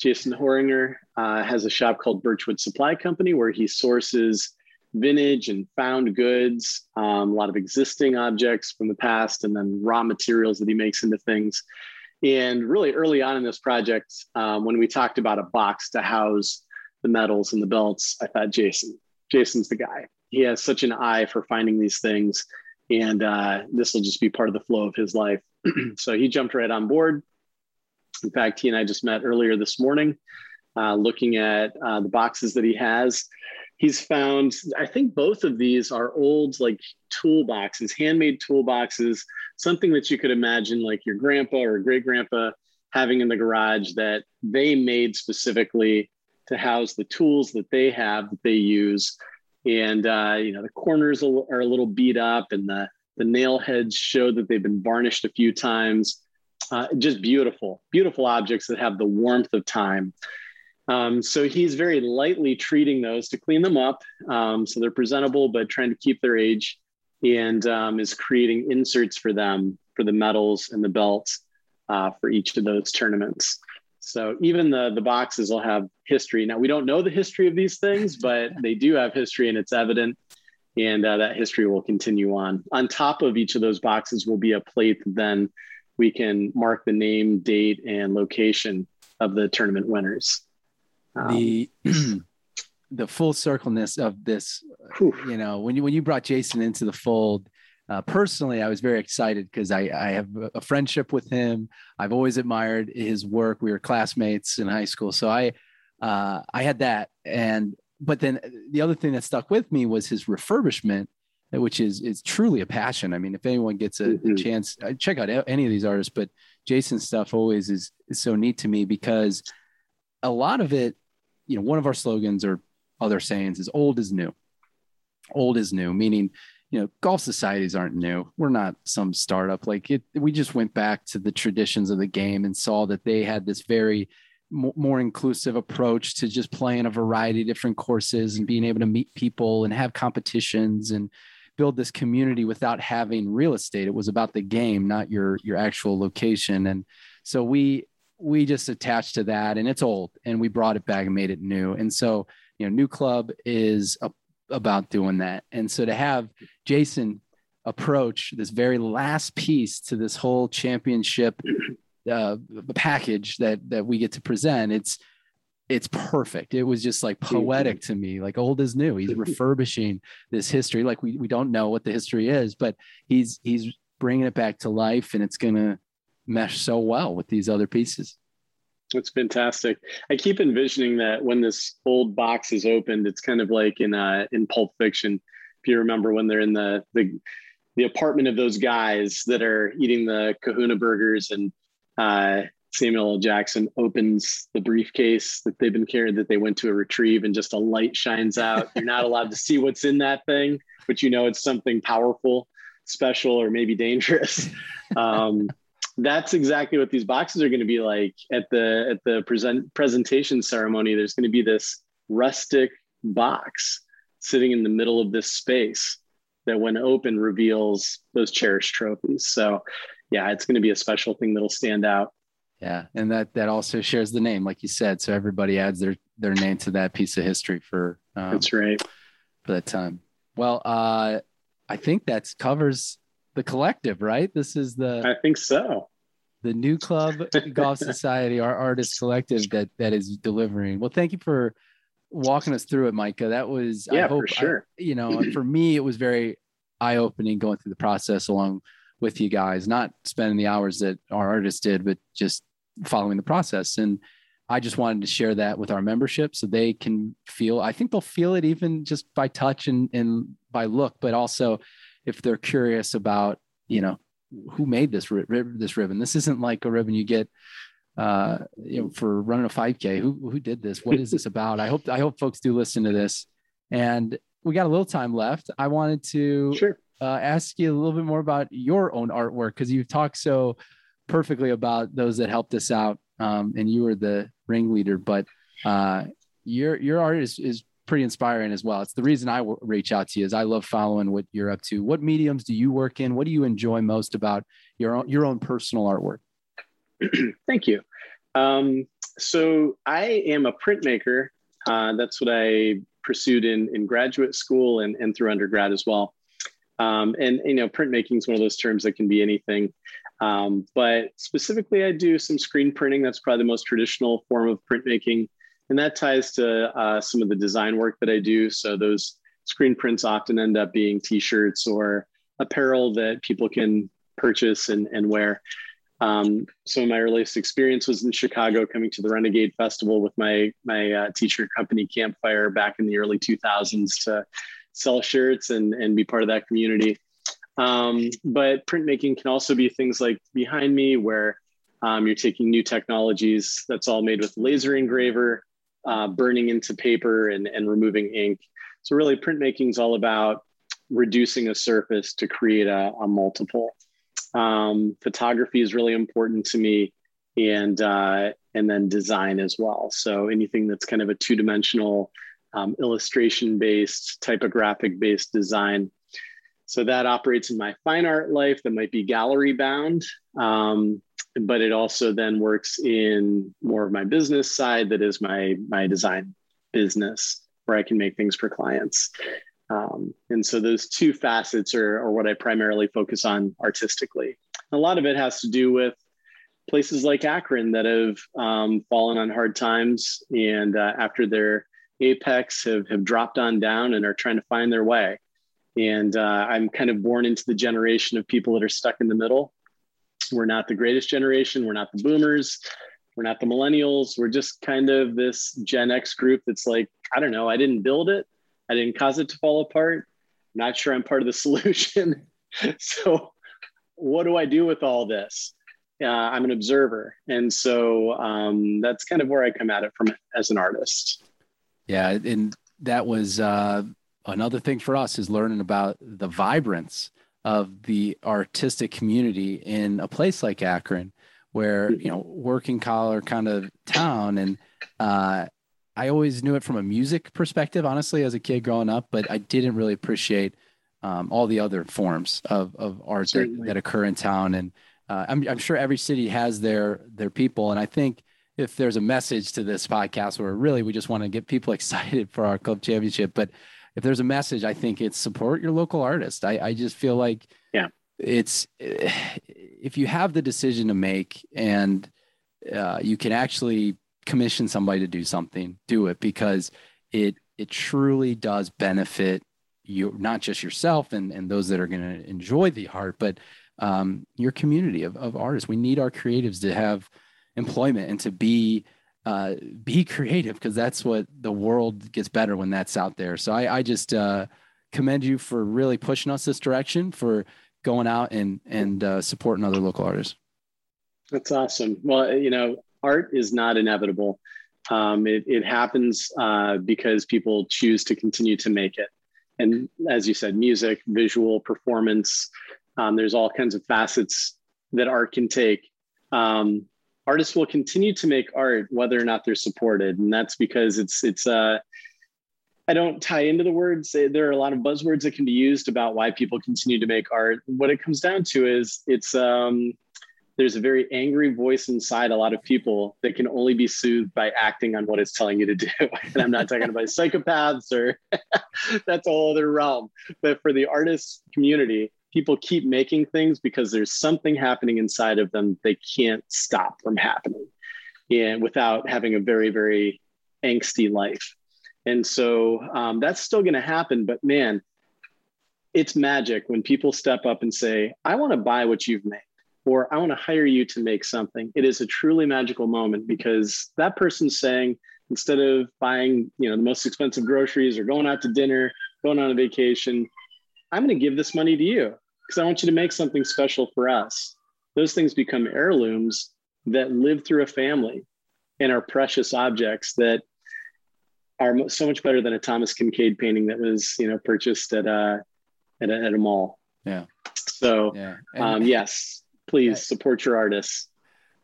Jason Horinger, uh, has a shop called Birchwood Supply Company where he sources vintage and found goods, um, a lot of existing objects from the past, and then raw materials that he makes into things. And really early on in this project, um, when we talked about a box to house the medals and the belts, I thought Jason, Jason's the guy. He has such an eye for finding these things, and uh, this will just be part of the flow of his life. so he jumped right on board. In fact, he and I just met earlier this morning, uh, looking at uh, the boxes that he has. He's found, I think both of these are old, like toolboxes, handmade toolboxes, something that you could imagine like your grandpa or great grandpa having in the garage that they made specifically to house the tools that they have that they use. And uh, you know the corners are a little beat up, and the the nail heads show that they've been varnished a few times. Uh, just beautiful, beautiful objects that have the warmth of time. Um, so he's very lightly treating those to clean them up, um, so they're presentable, but trying to keep their age, and um, is creating inserts for them for the medals and the belts uh, for each of those tournaments. So even the the boxes will have history. Now we don't know the history of these things, but they do have history and it's evident. and uh, that history will continue on. On top of each of those boxes will be a plate then we can mark the name, date, and location of the tournament winners. Um, the the full circleness of this, whew. you know, when you when you brought Jason into the fold, uh, personally, I was very excited because I, I have a friendship with him. I've always admired his work. We were classmates in high school, so I uh, I had that, and but then the other thing that stuck with me was his refurbishment, which is is truly a passion. I mean, if anyone gets a, mm-hmm. a chance, uh, check out any of these artists. But Jason's stuff always is is so neat to me because a lot of it, you know, one of our slogans or other sayings is "old is new." Old is new, meaning you know, golf societies aren't new. We're not some startup. Like it, we just went back to the traditions of the game and saw that they had this very more inclusive approach to just playing a variety of different courses and being able to meet people and have competitions and build this community without having real estate. It was about the game, not your your actual location. And so we we just attached to that and it's old and we brought it back and made it new. And so, you know, new club is a, about doing that. And so to have Jason approach this very last piece to this whole championship uh, package that that we get to present it's it's perfect. It was just like poetic to me. Like old is new. He's refurbishing this history. Like we, we don't know what the history is but he's he's bringing it back to life and it's going to mesh so well with these other pieces that's fantastic. I keep envisioning that when this old box is opened, it's kind of like in uh, in Pulp Fiction. If you remember when they're in the the the apartment of those guys that are eating the Kahuna burgers and uh, Samuel L. Jackson opens the briefcase that they've been carrying that they went to a retrieve, and just a light shines out. You're not allowed to see what's in that thing, but you know it's something powerful, special, or maybe dangerous. Um, that's exactly what these boxes are going to be like at the at the present presentation ceremony. There's going to be this rustic box sitting in the middle of this space that, when open, reveals those cherished trophies. So yeah, it's going to be a special thing that'll stand out. Yeah, and that that also shares the name, like you said. So everybody adds their their name to that piece of history for. Um, That's right. For that time. Well, uh, I think that covers the collective, right? This is the. I think so. The new club golf society, our artist collective that that is delivering. Well, thank you for walking us through it, Micah. That was yeah, I hope, for sure. I, you know, for me, it was very eye opening going through the process along with you guys, not spending the hours that our artists did, but just following the process. And I just wanted to share that with our membership so they can feel, I think they'll feel it even just by touch and, and by look, but also if they're curious about, you know, who made this this ribbon. This isn't like a ribbon you get uh, you know, for running a 5K. Who who did this? What is this about? I hope I hope folks do listen to this. And we got a little time left. I wanted to sure uh, ask you a little bit more about your own artwork because you've talked so perfectly about those that helped us out, um, and you were the ringleader. But uh, your your art is is pretty inspiring as well. It's the reason I w- reach out to you is I love following what you're up to. What mediums do you work in? What do you enjoy most about your own, your own personal artwork? Thank you. Um, so I am a printmaker. Uh, that's what I pursued in, in graduate school and, and through undergrad as well. Um, and you know, printmaking is one of those terms that can be anything. Um, but specifically, I do some screen printing. That's probably the most traditional form of printmaking, and that ties to uh, some of the design work that I do. So those screen prints often end up being T-shirts or apparel that people can purchase and, and wear. Um, my earliest experience was in Chicago, coming to the Renegade Festival with my my uh, t-shirt company Campfire back in the early 2000s to sell shirts and, and be part of that community. Um, but printmaking can also be things like behind me, where um, you're taking new technologies that's all made with laser engraver, uh, burning into paper and, and removing ink. So, really, printmaking is all about reducing a surface to create a, a multiple. Um, photography is really important to me, and uh, and then design as well. So anything that's kind of a two dimensional um, illustration based, typographic based design. So that operates in my fine art life that might be gallery bound. Um, but it also then works in more of my business side that is my my design business where I can make things for clients. Um, and so those two facets are, are what I primarily focus on artistically. A lot of it has to do with places like Akron that have um, fallen on hard times and uh, after their apex have, have dropped on down and are trying to find their way. And uh, I'm kind of born into the generation of people that are stuck in the middle. We're not the greatest generation. We're not the boomers. We're not the millennials. We're just kind of this Gen X group that's like, I don't know, I didn't build it. I didn't cause it to fall apart. I'm not sure I'm part of the solution. so, what do I do with all this? Uh, I'm an observer. And so um, that's kind of where I come at it from as an artist. Yeah. And that was uh, another thing for us is learning about the vibrance of the artistic community in a place like Akron, where, you know, working collar kind of town. And uh, I always knew it from a music perspective, honestly, as a kid growing up, but I didn't really appreciate um, all the other forms of, of art that, that, occur in town. And uh, I'm, I'm sure every city has their their people, and I think if there's a message to this podcast where really we just want to get people excited for our club championship, but if there's a message, I think it's support your local artist. I, I just feel like yeah, it's if you have the decision to make and uh, you can actually commission somebody to do something, do it because it it truly does benefit you not just yourself and, and those that are going to enjoy the art, but um, your community of, of artists. We need our creatives to have employment and to be uh, be creative because that's what the world gets better when that's out there. So I, I just uh, commend you for really pushing us this direction for going out and and uh, supporting other local artists. That's awesome. Well, you know, art is not inevitable. Um, it, it happens uh, because people choose to continue to make it. And as you said, music, visual, performance, um, there's all kinds of facets that art can take. Um, artists will continue to make art whether or not they're supported, and that's because it's it's. Uh, I don't tie into the words. There are a lot of buzzwords that can be used about why people continue to make art. What it comes down to is it's um, there's a very angry voice inside a lot of people that can only be soothed by acting on what it's telling you to do. and I'm not talking about psychopaths or that's a whole other realm. But for the artist community, people keep making things because there's something happening inside of them they can't stop from happening and without having a very very angsty life. And so um, that's still going to happen but man it's magic when people step up and say i want to buy what you've made or i want to hire you to make something. It is a truly magical moment because that person's saying instead of buying you know the most expensive groceries or going out to dinner going on a vacation i'm going to give this money to you because I want you to make something special for us. Those things become heirlooms that live through a family and are precious objects that are so much better than a Thomas Kinkade painting that was, you know, purchased at a at a, at a mall. Yeah. So, yeah. um, yes, please support your artists.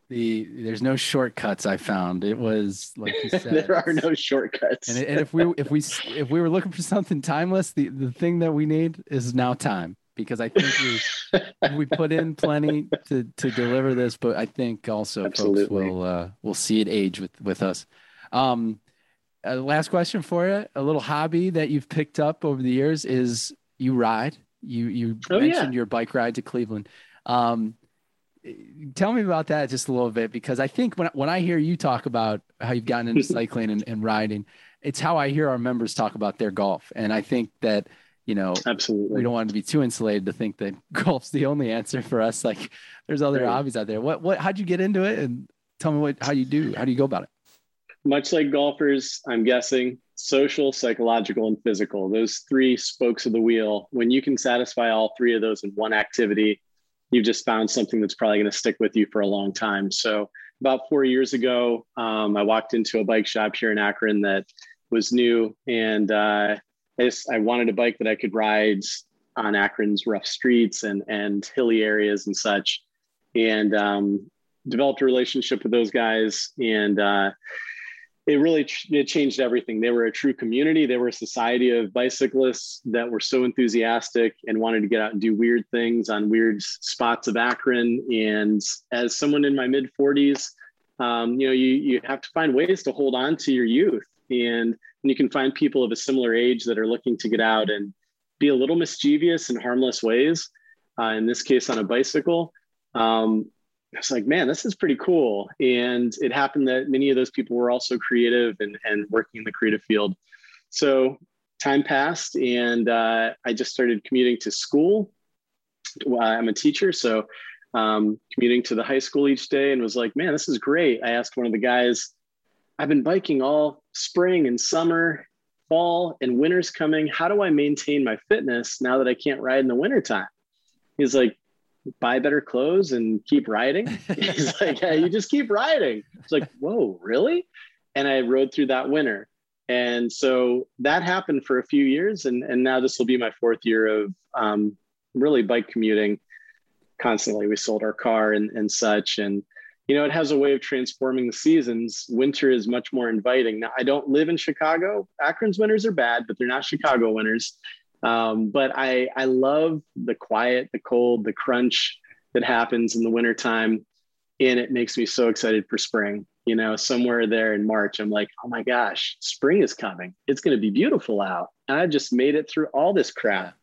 The there's no shortcuts. I found it was like you said. there are no shortcuts. and, and if we if we if we were looking for something timeless, the the thing that we need is now time because I think we we put in plenty to to deliver this, but I think also Absolutely. folks will uh, will see it age with with us. Um, uh, last question for you: a little hobby that you've picked up over the years is you ride. You you oh, mentioned yeah. your bike ride to Cleveland. Um, tell me about that just a little bit because I think when when I hear you talk about how you've gotten into cycling and, and riding, it's how I hear our members talk about their golf, and I think that you know absolutely. we don't want to be too insulated to think that golf's the only answer for us. Like there's other right. hobbies out there. What what how'd you get into it? And tell me what how you do how do you go about it? Much like golfers i'm guessing social psychological and physical those three spokes of the wheel. When you can satisfy all three of those in one activity you've just found something that's probably going to stick with you for a long time. So about four years ago um, i walked into a bike shop here in akron that was new and uh, I just I wanted a bike that I could ride on Akron's rough streets and and hilly areas and such, and um, developed a relationship with those guys and. Uh, it really it changed everything. They were a true community. They were a society of bicyclists that were so enthusiastic and wanted to get out and do weird things on weird spots of Akron. And as someone in my mid 40s, um, you know, you you have to find ways to hold on to your youth. And when you can find people of a similar age that are looking to get out and be a little mischievous in harmless ways, uh, in this case on a bicycle, um, I was like, man, this is pretty cool. And it happened that many of those people were also creative and, and working in the creative field. So time passed and uh, I just started commuting to school. I'm a teacher, so um, commuting to the high school each day and was like, man, this is great. I asked one of the guys, I've been biking all spring and summer, fall, and winter's coming. How do I maintain my fitness now that I can't ride in the wintertime? He's like, buy better clothes and keep riding. He's like, yeah, you just keep riding. It's like, whoa, really? And I rode through that winter. And so that happened for a few years. And, and now this will be my fourth year of um, really bike commuting constantly. We sold our car and, and such. And, you know, it has a way of transforming the seasons. Winter is much more inviting. Now, I don't live in Chicago. Akron's winters are bad, but they're not Chicago winters. Um, but I, I love the quiet, the cold, the crunch that happens in the wintertime. And it makes me so excited for spring. You know, somewhere there in March, I'm like, oh my gosh, spring is coming. It's going to be beautiful out. And I just made it through all this crap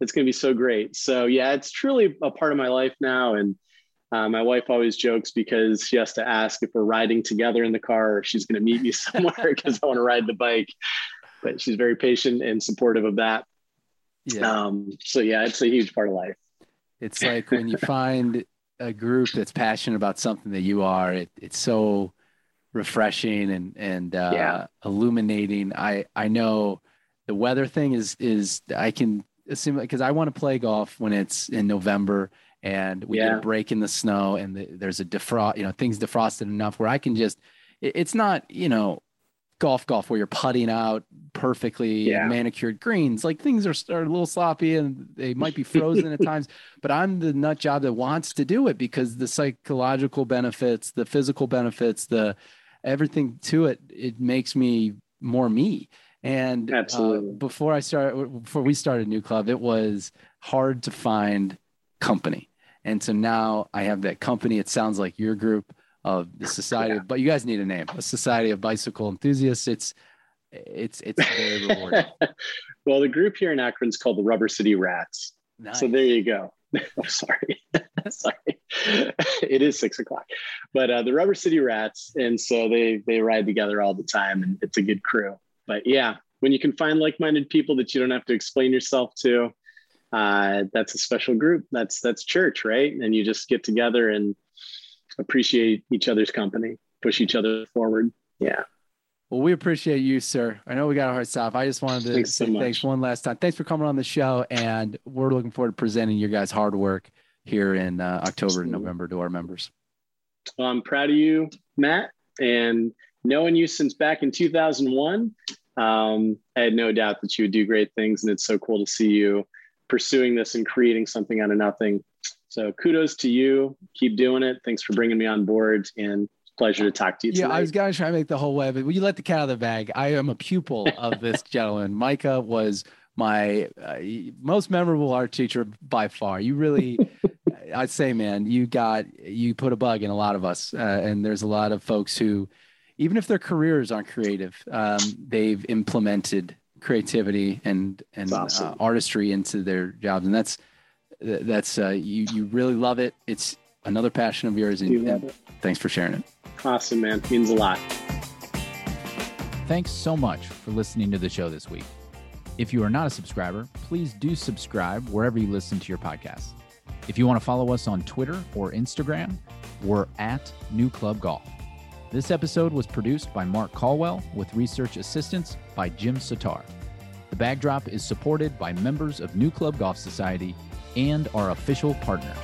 it's going to be so great. So yeah, it's truly a part of my life now. And uh, my wife always jokes because she has to ask if we're riding together in the car or she's going to meet me somewhere because I want to ride the bike. But she's very patient and supportive of that. Yeah. Um, so yeah, it's a huge part of life. It's like when you find a group that's passionate about something that you are, it, it's so refreshing and and uh, yeah. illuminating. I I know the weather thing is is I can assume because I want to play golf when it's in November and we yeah. get a break in the snow and the, there's a defrost, you know, things defrosted enough where I can just, it, it's not, you know, golf golf where you're putting out perfectly yeah. manicured greens. Like things are, are a little sloppy and they might be frozen at times, but I'm the nut job that wants to do it because the psychological benefits, the physical benefits, the everything to it, it makes me more me. And uh, absolutely, uh, before I started, before we started New Club, it was hard to find company. And so now I have that company. It sounds like your group of the society, yeah. but you guys need a name, a society of bicycle enthusiasts. It's, it's, it's very rewarding. well, the group here in Akron is called the Rubber City Rats. Nice. So there you go. I'm sorry. sorry. it is six o'clock, but uh, the Rubber City Rats. And so they, they ride together all the time and it's a good crew but yeah, when you can find like-minded people that you don't have to explain yourself to, uh, that's a special group. That's that's church, right? And you just get together and appreciate each other's company, push each other forward. Yeah. Well, we appreciate you, sir. I know we got a hard stop. I just wanted to thanks say so thanks one last time. Thanks for coming on the show, and we're looking forward to presenting your guys' hard work here in uh, October Absolutely. and November to our members. Well, I'm proud of you, Matt, and knowing you since back in 2001, um, I had no doubt that you would do great things. And it's so cool to see you pursuing this and creating something out of nothing. So kudos to you. Keep doing it. Thanks for bringing me on board and pleasure to talk to you. Yeah, I was going to try to make the whole web, but you let the cat out of the bag. I am a pupil of this gentleman. Micah was my uh, most memorable art teacher by far. You really, I'd say, man, you got, you put a bug in a lot of us. Uh, and there's a lot of folks who, even if their careers aren't creative, um, they've implemented creativity and and awesome. uh, artistry into their jobs, and that's that's uh, you you really love it. It's another passion of yours, and, and thanks for sharing it. Awesome, man. Means a lot. Thanks so much for listening to the show this week. If you are not a subscriber, please do subscribe wherever you listen to your podcast. If you want to follow us on Twitter or Instagram, we're at New Club Golf. This episode was produced by Mark Caldwell with research assistance by Jim Sitar. The backdrop is supported by members of New Club Golf Society and our official partners.